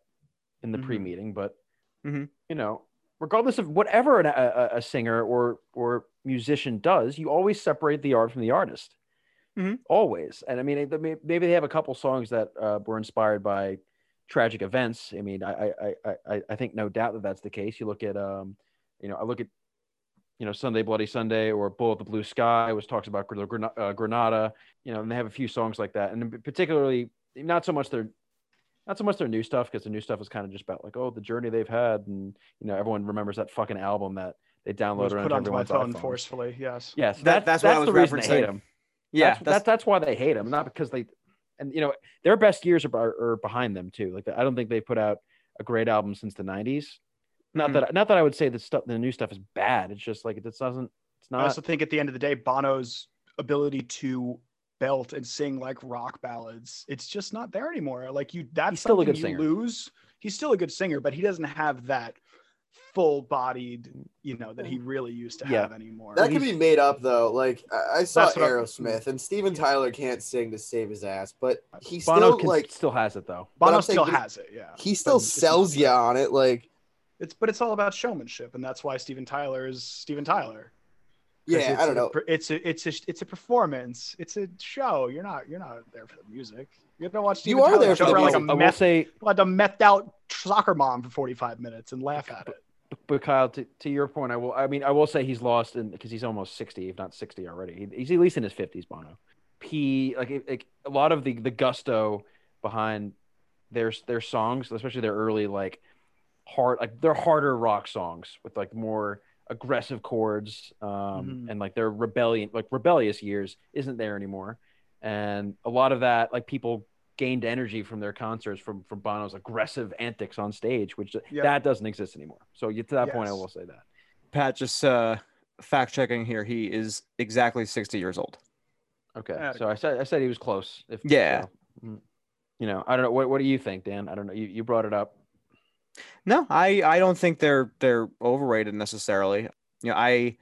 in the Mhm. pre-meeting but Mhm. you know regardless of whatever an, a- a singer or or musician does you always separate the art from the artist. Mhm. always. And i mean maybe they have a couple songs that uh, were inspired by tragic events. I mean I, I i i i think no doubt that that's the case. You look at um you know i look at you know Sunday Bloody Sunday or Bullet the Blue Sky, which talks about Gr- Gren- uh, Granada. You know, and they have a few songs like that, and particularly not so much their not so much their new stuff because the new stuff is kind of just about like oh the journey they've had, and you know everyone remembers that fucking album that they was downloaded put onto onto my everyone's phone iPhones. forcefully. Yes. Yes, That- that, that's that's, what I the was reason they hate referencing. them. Yeah, that's, that's that's why they hate them, not because they and you know their best years are, are behind them too. Like I don't think they put out a great album since the '90s. Not Mhm. that not that I would say the stuff the new stuff is bad. It's just like it just doesn't. It's not. I also think at the end of the day, Bono's ability to belt and sing like rock ballads, it's just not there anymore. Like you, that's He's still a something good you singer. lose. He's still a good singer, but he doesn't have that full-bodied, you know, that he hmm. really used to Yeah. have anymore. That can be made up though. Like I, I saw That's what Aerosmith, and Steven Tyler can't sing to save his ass, but he Bono still can, like still has it though. Bono still he- has it, yeah. he still it's sells not- you on it. Like It's but it's all about showmanship, and that's why Steven Tyler is Steven Tyler. 'Cause yeah, it's I don't a- know. It's a it's a it's a performance. It's a show. You're not you're not there for the music. You're gonna watch You are Tyler there for the like a music. I will meth, say, like a methed out soccer mom for 45 minutes and laugh at it. but Kyle, to, to your point, I will. I mean, I will say he's lost in because he's almost sixty, if not sixty already. He, he's at least in his fifties, Bono. He like, like a lot of the the gusto behind their their songs, especially their early like hard like they're harder rock songs with like more aggressive chords um Mhm. and like their rebellion like rebellious years isn't there anymore and a lot of that like people gained energy from their concerts from from Bono's aggressive antics on stage which Yep. that doesn't exist anymore so you to that point I will say that Pat, just uh, fact checking here. He is exactly 60 years old. okay Yeah. so I said I said he was close if Yeah. so, mm. you know I don't know what what do you think Dan I don't know you, you brought it up No, I I don't think they're they're overrated necessarily. You know, I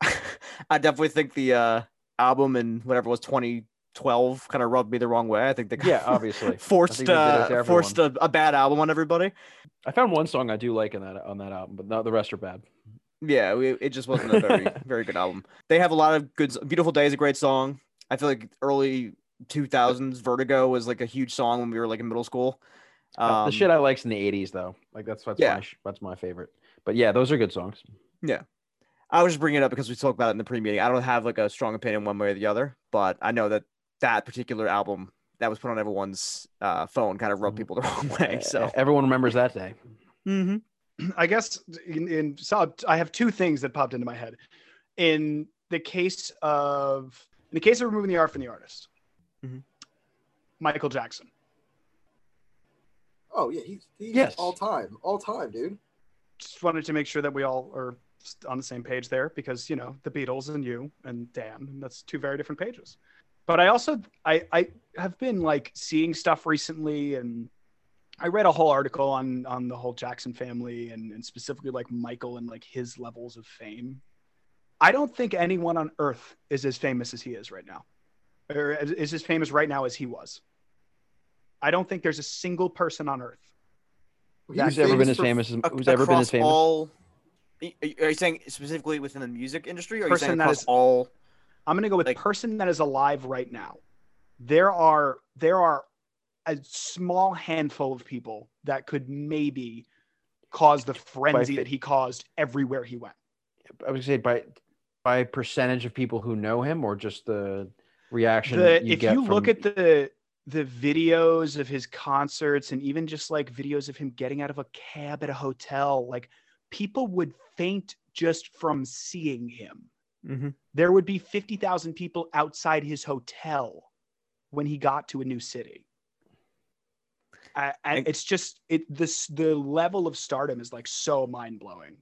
I definitely think the uh album in whatever was 2012 kind of rubbed me the wrong way. I think they kind Yeah, obviously. Forced think they did it to uh, forced a, a bad album on everybody. I found one song I do like in that on that album but not the rest are bad Yeah, we, it just wasn't a very very good album. They have a lot of good. Beautiful Day is a great song. I feel like early 2000s Vertigo was like a huge song when we were like in middle school. Uh, the Um, shit I likes in the '80s, though, like that's that's Yeah. my that's my favorite. But yeah, those are good songs. Yeah, I was just bringing it up because we talked about it in the pre-meeting. I don't have like a strong opinion one way or the other, but I know that that particular album that was put on everyone's uh, phone kind of rubbed Mhm. people the wrong way. So, everyone remembers that day. mm-hmm. I guess in, in so I have two things that popped into my head. In the case of in the case of removing the art from the artist, mm-hmm. Michael Jackson. Oh yeah, he's, he's Yes. all time, all time, dude. Just wanted to make sure that we all are on the same page there because you know the Beatles and you and Dan, and that's two very different pages. But I also I I have been like seeing stuff recently and I read a whole article on on the whole Jackson family and, and specifically like Michael and like his levels of fame. I don't think anyone on earth is as famous as he is right now, or is is as famous right now as he was. I don't think there's a single person on earth. Who's ever been as famous as Ac- who's ever been as famous? All, are you saying specifically within the music industry, or are you Person saying that across is- all? I'm going to go with Like- person that is alive right now. There are there are a small handful of people that could maybe cause the frenzy fa- that he caused everywhere he went. I would say by by percentage of people who know him, or just the reaction. The, you if get you look from- at the the videos of his concerts and even just like videos of him getting out of a cab at a hotel, like people would faint just from seeing him. Mhm. There would be 50,000 people outside his hotel when he got to a new city. I, and And- it's just it this the level of stardom is like so mind blowing,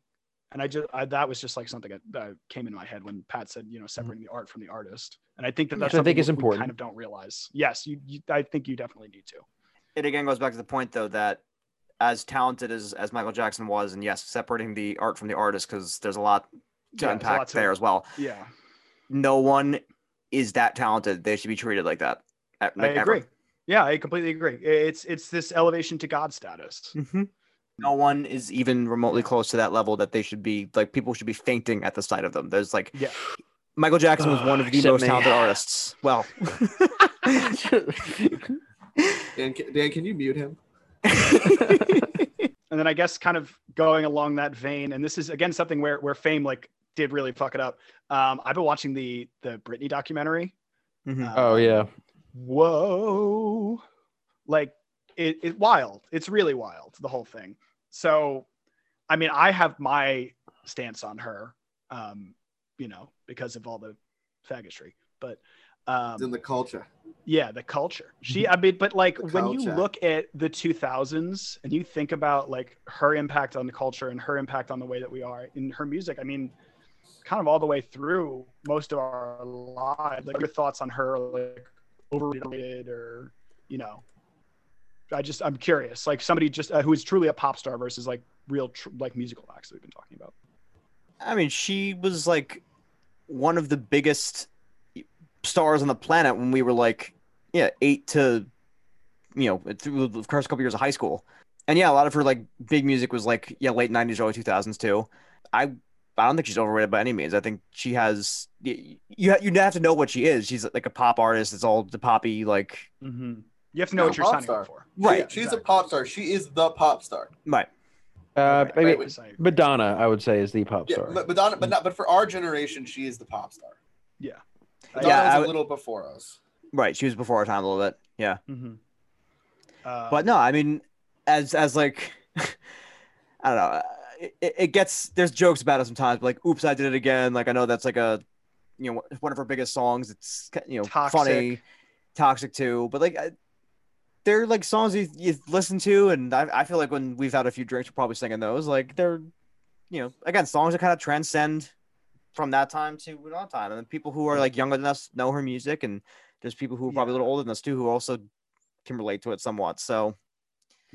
and I just I, that was just like something that, that came into my head when Pat said you know separating the art from the artist, and I think that that's Which I think something is we- we important. kind of don't realize. Yes, you, you I think you definitely need to. it again goes back to the point though that as talented as as Michael Jackson was, and yes, separating the art from the artist because there's a lot to Yeah, unpack lot to there it. as well. Yeah, No one is that talented. They should be treated like that. uh, I like, agree. Yeah, I completely agree. It's it's this elevation to God status. Ever. No one is even remotely close to that level that they should be like. People should be fainting at the sight of them. There's like Yeah. Michael Jackson was one of the Except most me. talented artists. Well, Dan, can- Dan, can you mute him? and then I guess kind of going along that vein, and this is again something where where fame like did really fuck it up. Um, I've been watching the the Britney documentary. Mhm. oh Um, yeah, whoa like it, it wild. It's really wild the whole thing. So i mean i have my stance on her um you know because of all the faggotry but It's in um the culture. yeah the culture. She i mean but like when you look at the 2000s and you think about like her impact on the culture and her impact on the way that we are in her music i mean kind of all the way through most of our lives like your thoughts on her like overrated or you know i just i'm curious like somebody just uh, who is truly a pop star versus like real tr- like musical acts that we've been talking about I mean, she was like one of the biggest stars on the planet when we were like, yeah, eight to, you know, through the first couple years of high school. And yeah, a lot of her like big music was like, yeah, late '90s, early 2000s too. I, I don't think she's overrated by any means. I think she has. You you you have to know what she is. She's like a pop artist. It's all the poppy like. You have to know No, what you're pop signing star. up for Right. She- she's exactly. a pop star. She is the pop star. Right. uh, Right, maybe right. So, Madonna. I would say is the pop Yeah, star. but Madonna, but not, but for our generation, she is the pop star. yeah Madonna Yeah, was I a would- little before us. Right. She was before our time a little bit. Yeah. mm-hmm. uh, but no, I mean, as as like, I don't know. uh, It, it gets there's jokes about it sometimes, but like, "Oops, I did it again." Like I know that's like a, you know, one of her biggest songs. It's you know Toxic. funny, toxic too. But like, I, they're like songs you, you listen to, and I, I feel like when we've had a few drinks, we're probably singing those. Like they're, you know, again, songs that kind of transcend from that time to our time, and then people who are like younger than us know her music, and there's people who are probably a little older than us too who also can relate to it somewhat. So.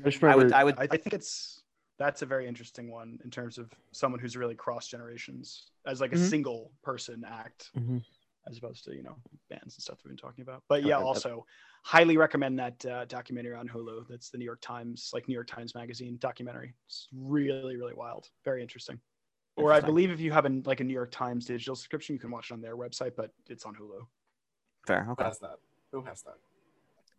I just I would, I would, I, I think it's that's a very interesting one in terms of someone who's really cross generations as like a Mhm. single person act Mhm. As opposed to you know bands and stuff we've been talking about but yeah that- also highly recommend that uh, documentary on hulu that's the new york times like new york times magazine documentary it's really really wild very interesting or i believe if you have a, like a new york times digital subscription you can watch it on their website but it's on hulu fair. Who Okay. has that? Who has that?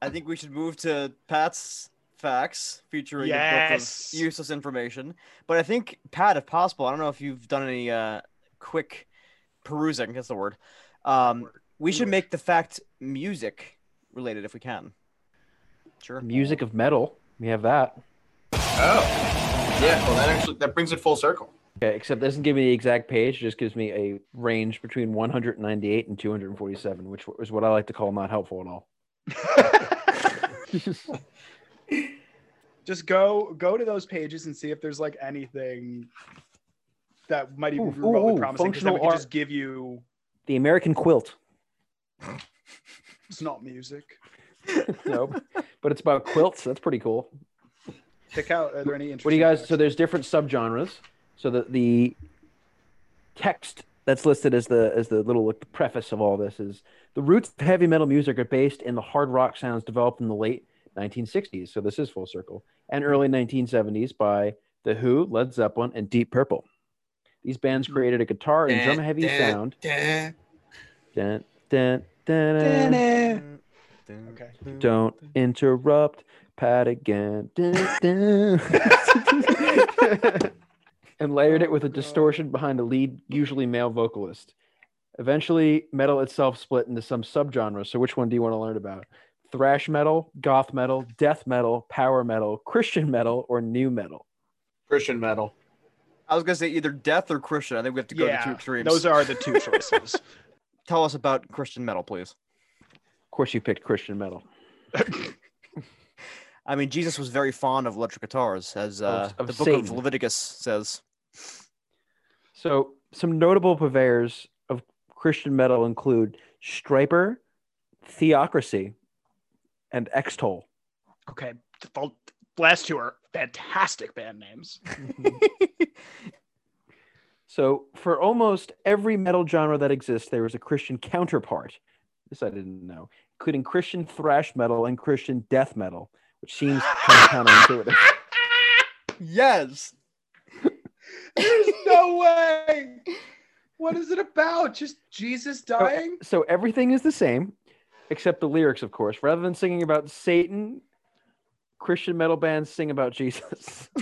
I think we should move to Pat's facts featuring a book Yes. of useless information. But I think Pat, if possible, I don't know if you've done any uh, quick perusing. That's the word. Um, we should make the fact music related if we can. Sure. music of metal. We have that. Oh, yeah. Well, that actually that brings it full circle. Okay, except it doesn't give me the exact page. It just gives me a range between 198 and 247, which is what I like to call not helpful at all. just go go to those pages and see if there's like anything that might even Ooh, be remotely ooh, ooh, promising. 'cause then we functional can just give you The American quilt. it's not music. nope. But it's about quilts. That's pretty cool. Pick out. Are there any? What do you guys? So there's different subgenres. So the the text that's listed as the as the little like, preface of all this is the roots of heavy metal music are based in the hard rock sounds developed in the late 1960s. So this is full circle and early 1970s by the Who, Led Zeppelin, and Deep Purple. These bands created a guitar and drum heavy sound. Dun, dun, dun, dun. Okay. Don't interrupt Pat again. Dun, dun. and layered it with a distortion behind a lead, usually male vocalist. Eventually, metal itself split into some subgenres. So, which one do you want to learn about? Thrash metal, goth metal, death metal, power metal, Christian metal, or nu metal? Christian metal. I was gonna say either death or Christian. I think we have to go to two Yeah, extremes. those are the two choices. Tell us about Christian metal, please. Of course, you picked Christian metal. I mean, Jesus was very fond of electric guitars, as uh, of the book of Leviticus says. So, some notable purveyors of Christian metal include Stryper, Theocracy, and Extol. okay, the last two are fantastic band names. So, for almost every metal genre that exists, there is a Christian counterpart. This I didn't know, including Christian thrash metal and Christian death metal, which seems kind of counterintuitive. yes. There's no way. What is it about? Just Jesus oh, dying? So, everything is the same, except the lyrics, of course. Rather than singing about Satan, Christian metal bands sing about Jesus.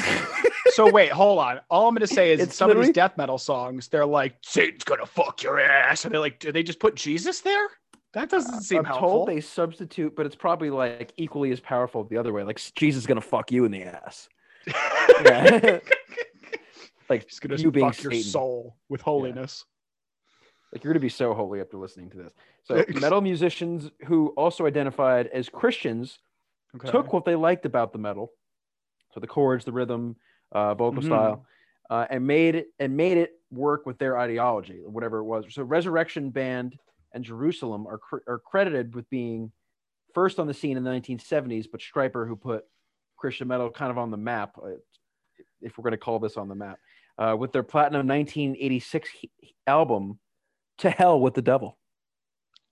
So wait, hold on. All I'm gonna say is It's some of these death metal songs, they're like, Satan's gonna fuck your ass. And they're like, do they just put Jesus there? That doesn't uh, seem I'm helpful. told they substitute, but it's probably like equally as powerful the other way. Like Jesus is gonna fuck you in the ass. Like He's gonna you being fuck your Satan. soul with holiness. Like you're gonna be so holy after listening to this. So metal musicians who also identified as Christians Okay. took what they liked about the metal, so the chords, the rhythm, uh, vocal Mhm. style, uh, and made it and made it work with their ideology, whatever it was. So Resurrection Band and Jerusalem are cr- are credited with being first on the scene in the 1970s, but Stryper, who put Christian metal kind of on the map, uh, if we're going to call this on the map, uh, with their platinum 1986 he- album, "To Hell with the Devil."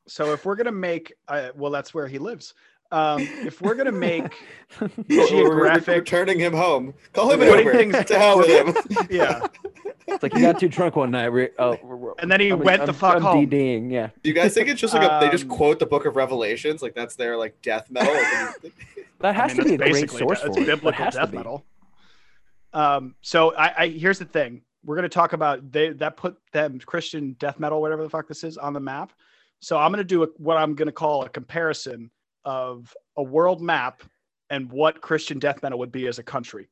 So if we're gonna make, uh, well, that's where he lives. Um, if we're gonna make, We're- we're- Geographic- We're turning him home. Call him an Putting Uber. things- to hell with him. yeah, It's like you got too drunk one night. We're, uh, we're- we're- and then he I'm- went the I'm- fuck I'm home. DDing, yeah. Do you guys think it's just like a, they just Um, quote the Book of Revelations, like that's their like death metal? That has I mean, to be a great basically source de- it's for it. Biblical has to death metal. Um, so I, I here's the thing: we're gonna talk about they that put them Christian death metal, whatever the fuck this is, on the map. So I'm gonna do a, what I'm gonna call a comparison of a world map and what Christian death metal would be as a country.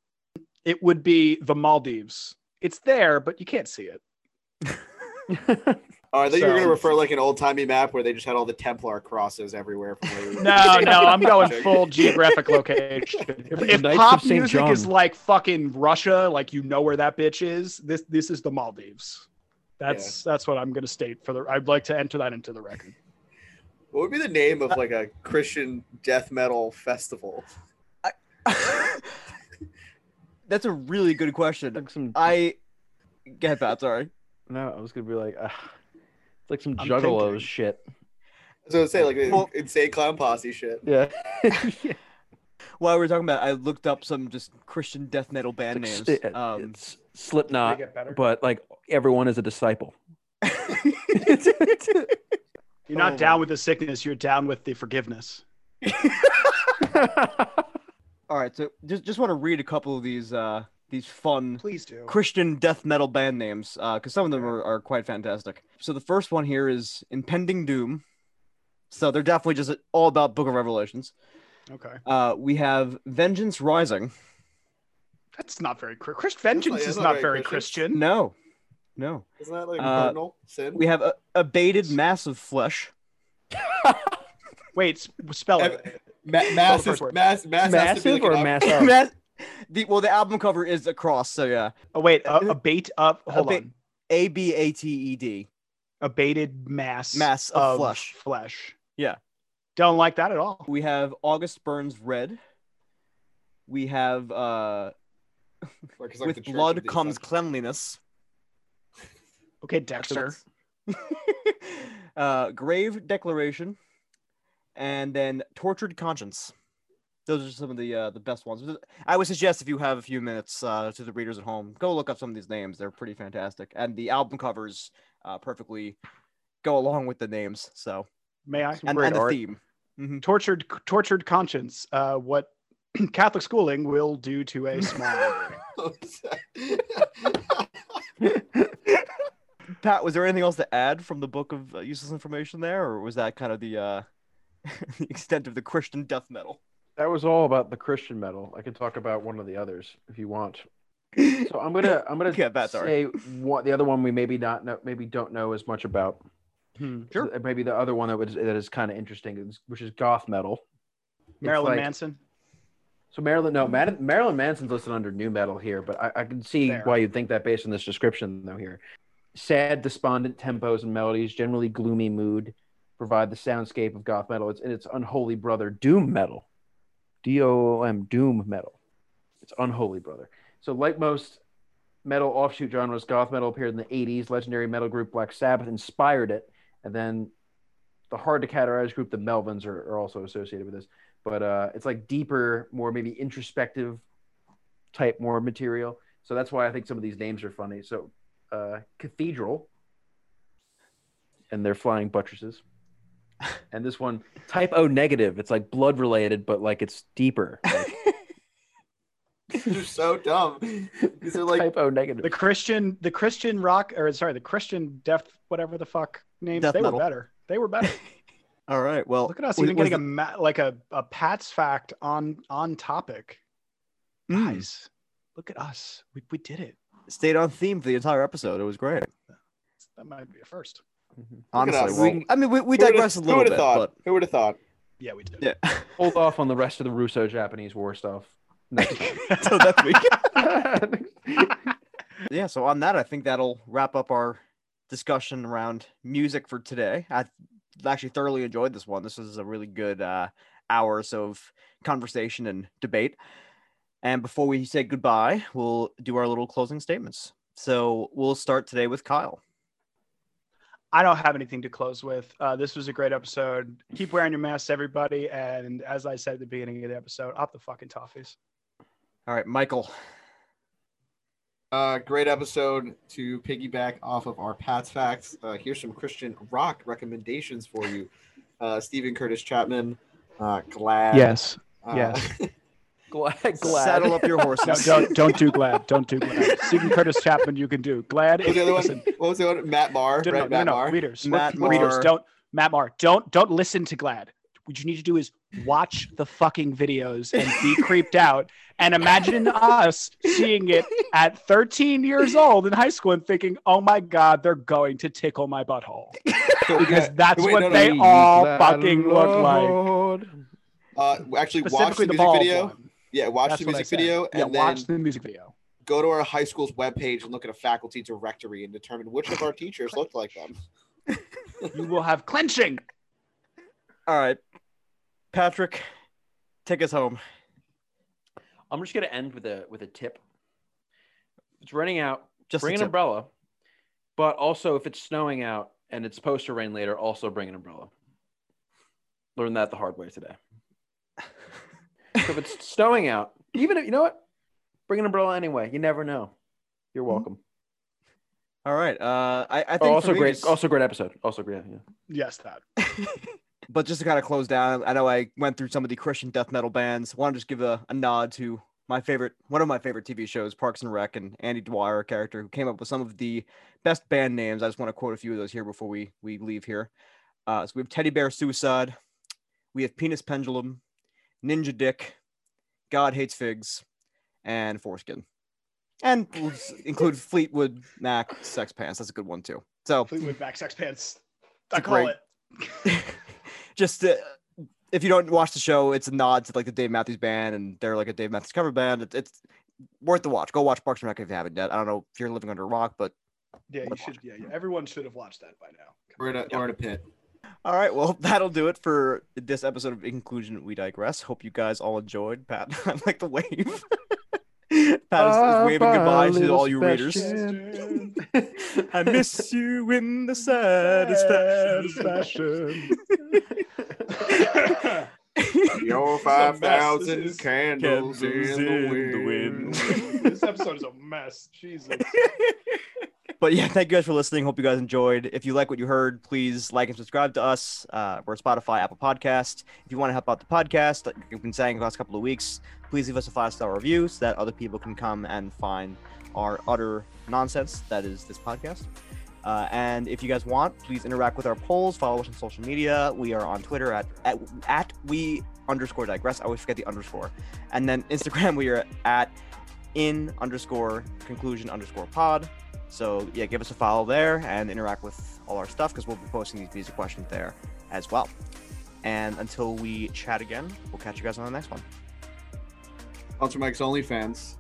It would be the Maldives. It's there, but you can't see it. oh, I thought you were gonna refer like an old timey map where they just had all the Templar crosses everywhere. From where we were. No, no, I'm going full geographic location. If, if pop St. music is like fucking Russia, like you know where that bitch is, this this is the Maldives. That's that's what I'm gonna state for the. I'd like to enter that into the record. What would be the name of like a Christian death metal festival? That's a really good question. like some, I get that. Sorry. no, I was gonna be like, uh, it's like some I'm juggalos thinking. shit. So say like Well- insane clown posse shit. Yeah. While we were talking about, it, I looked up some just Christian death metal band It's, names. it- Um, it's Slipknot, but like everyone is a disciple. You're not Oh. down with the sickness. You're down with the forgiveness. all right, so just just want to read a couple of these uh these fun Please do. Christian death metal band names because some of them are, are quite fantastic. So the first one here is Impending Doom. So they're definitely just all about Book of Revelations. Okay, Uh, we have Vengeance Rising. that's not very Chris. Christ vengeance that's is not not very very Christian. Christian. No, no. Isn't that like Uh, cardinal sin? We have uh, Abated Massive Flesh. Wait, spell it. Ma- the mass, first is, word. mass, mass, has to be Massive like or massive? Mass- the, well, the album cover is a cross, so yeah. Oh wait, a, a bait up. Hold Abate- on. A B A T E D. Abated mass Mass of flesh. Flesh. Yeah. Don't like that at all. We have August Burns Red. We have uh, Like, it's like the With Blood Comes Ascension. Cleanliness. Okay, Dexter. uh, Grave Declaration, and then Tortured Conscience. Those are some of the uh, the best ones. I would suggest if you have a few minutes uh, to the readers at home, go look up some of these names. They're pretty fantastic, and the album covers uh, perfectly go along with the names. So May I? Some and, great and the art. theme. Mhm. tortured tortured conscience. Uh, what Catholic schooling will do to a small library. Pat, was there anything else to add from the book of uh, useless information there, or was that kind of the uh, the extent of the Christian death metal? That was all about the Christian metal. I can talk about one of the others if you want. So I'm gonna I'm gonna Yeah, Pat, sorry. say what the other one we maybe not know maybe don't know as much about. Hmm. Sure. Maybe the other one that was that is kind of interesting, which is goth metal. Marilyn like- Manson. So Marilyn, no, Mad- Marilyn Manson's listed under nu metal here, but I, I can see Fair. why you'd think that based on this description though here. Sad, despondent tempos and melodies, generally gloomy mood, provide the soundscape of goth metal. It's and its unholy brother, doom metal, D O O M, doom metal. It's unholy brother. So like most metal offshoot genres, goth metal appeared in the '80s. Legendary metal group Black Sabbath inspired it, and then the hard to categorize group, the Melvins, are, are also associated with this but uh, it's like deeper, more maybe introspective type more material. So that's why I think some of these names are funny. So uh, Cathedral, and they're flying buttresses, and this one type O negative. It's like blood related, but like it's deeper. Like, They're so dumb. These are like type O negative. The Christian, the Christian rock, or sorry, the Christian death, whatever the fuck names, Death they metal. were better. They were better. All right. Well, Look at us was- even was getting a ma- like a, a Pat's fact on on topic. the- Mm, Guys, look at us. We, we did it. Stayed on theme for the entire episode. It was great. That might be a first. Mhm. Honestly, us. well, I mean, we, we Who digress a who little would've bit, thought? Who would have thought? Yeah, we did. yeah. Hold off on the rest of the Russo-Japanese war stuff. Next time. so that's week. yeah. So on that, I think that'll wrap up our discussion around music for today. I actually thoroughly enjoyed this one. This was a really good uh, hour or so of conversation and debate. And before we say goodbye, we'll do our little closing statements. So we'll start today with Kyle. I don't have anything to close with. Uh, this was a great episode. Keep wearing your masks, everybody. And as I said at the beginning of the episode, up the fucking toffees. All right, Michael. Uh, great episode to piggyback off of our Pat's facts. Uh, here's some Christian rock recommendations for you. Uh, Steven Curtis Chapman, uh, Glad. Yes. Uh, yes. glad, glad. Saddle up your horses. No, don't don't do glad. Don't do glad. Steven Curtis Chapman, you can do glad. What was the other listen, one? What was the one? Matt Marr. no, no, right? no, Matt no, Marr. readers. Matt readers, Marr. don't Matt Marr, don't don't listen to glad. What you need to do is watch the fucking videos and be creeped out and imagine us seeing it at 13 years old in high school and thinking, oh my god, they're going to tickle my butthole. Because that's Wait, what no, no, they no. all That fucking look like. Uh, actually, watch Specifically the the music video. one. Yeah, watch That's the music said. video Yeah, and watch then the music video. go to our high school's webpage and look at a faculty directory and determine which of our teachers looked like them. You will have clenching. All right, Patrick, take us home. I'm just gonna end with a with a tip. If it's raining out, Just bring an tip. umbrella. But also, if it's snowing out and it's supposed to rain later, also bring an umbrella. Learned that the hard way today. So if it's snowing out, even if you know what, bring an umbrella anyway. You never know. You're welcome. All right. Uh, I, I think Oh, for also me, great. just- Also great episode. Also great. Yeah. Yes, that. but just to kind of close down, I know I went through some of the Christian death metal bands. Want to just give a, a nod to my favorite, one of my favorite TV shows, Parks and Rec, and Andy Dwyer, a character who came up with some of the best band names. I just want to quote a few of those here before we we leave here. Uh, so we have Teddy Bear Suicide, we have Penis Pendulum, Ninja Dick, God Hates Figs, and Foreskin. And we'll include Fleetwood Mac Sex Pants. That's a good one too. So Fleetwood Mac Sex Pants. I I a call great- it. just uh, if you don't watch the show, it's a nod to like the Dave Matthews Band, and they're like a Dave Matthews cover band. It's, it's worth the watch. Go watch Parks and Rec if you haven't yet. I don't know if you're living under a rock, but Yeah, you should. Yeah, yeah, everyone should have watched that by now. We're in a, we're in a pit. All right. Well, that'll do it for this episode of In Conclusion We Digress. Hope you guys all enjoyed. Pat, I like the wave. Pat is, is waving goodbye to all you readers. I miss you in the saddest fashion. Your 5,000 thousand candles in the wind. this episode is a mess. Jesus. But yeah, thank you guys for listening. Hope you guys enjoyed. If you like what you heard, please like and subscribe to us. Uh, we're Spotify, Apple Podcast. If you want to help out the podcast, like we've been saying the last couple of weeks, please leave us a five star review so that other people can come and find our utter nonsense that is this podcast. Uh, and if you guys want, please interact with our polls. Follow us on social media. We are on Twitter at at, at we underscore digress. I always forget the underscore. And then Instagram, we are at in underscore conclusion underscore pod. So yeah, give us a follow there and interact with all our stuff because we'll be posting these music questions there as well. And until we chat again, we'll catch you guys on the next one. Culture Mike's OnlyFans.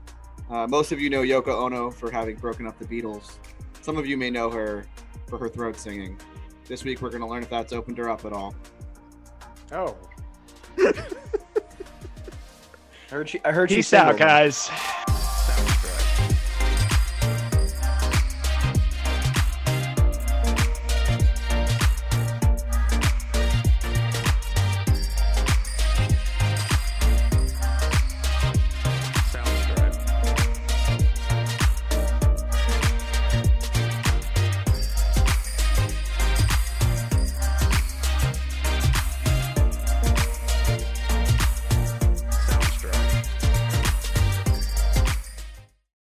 Uh, most of you know Yoko Ono for having broken up the Beatles. Some of you may know her for her throat singing. This week we're going to learn if that's opened her up at all. Oh. I heard she. I heard she's Peace out, single. guys.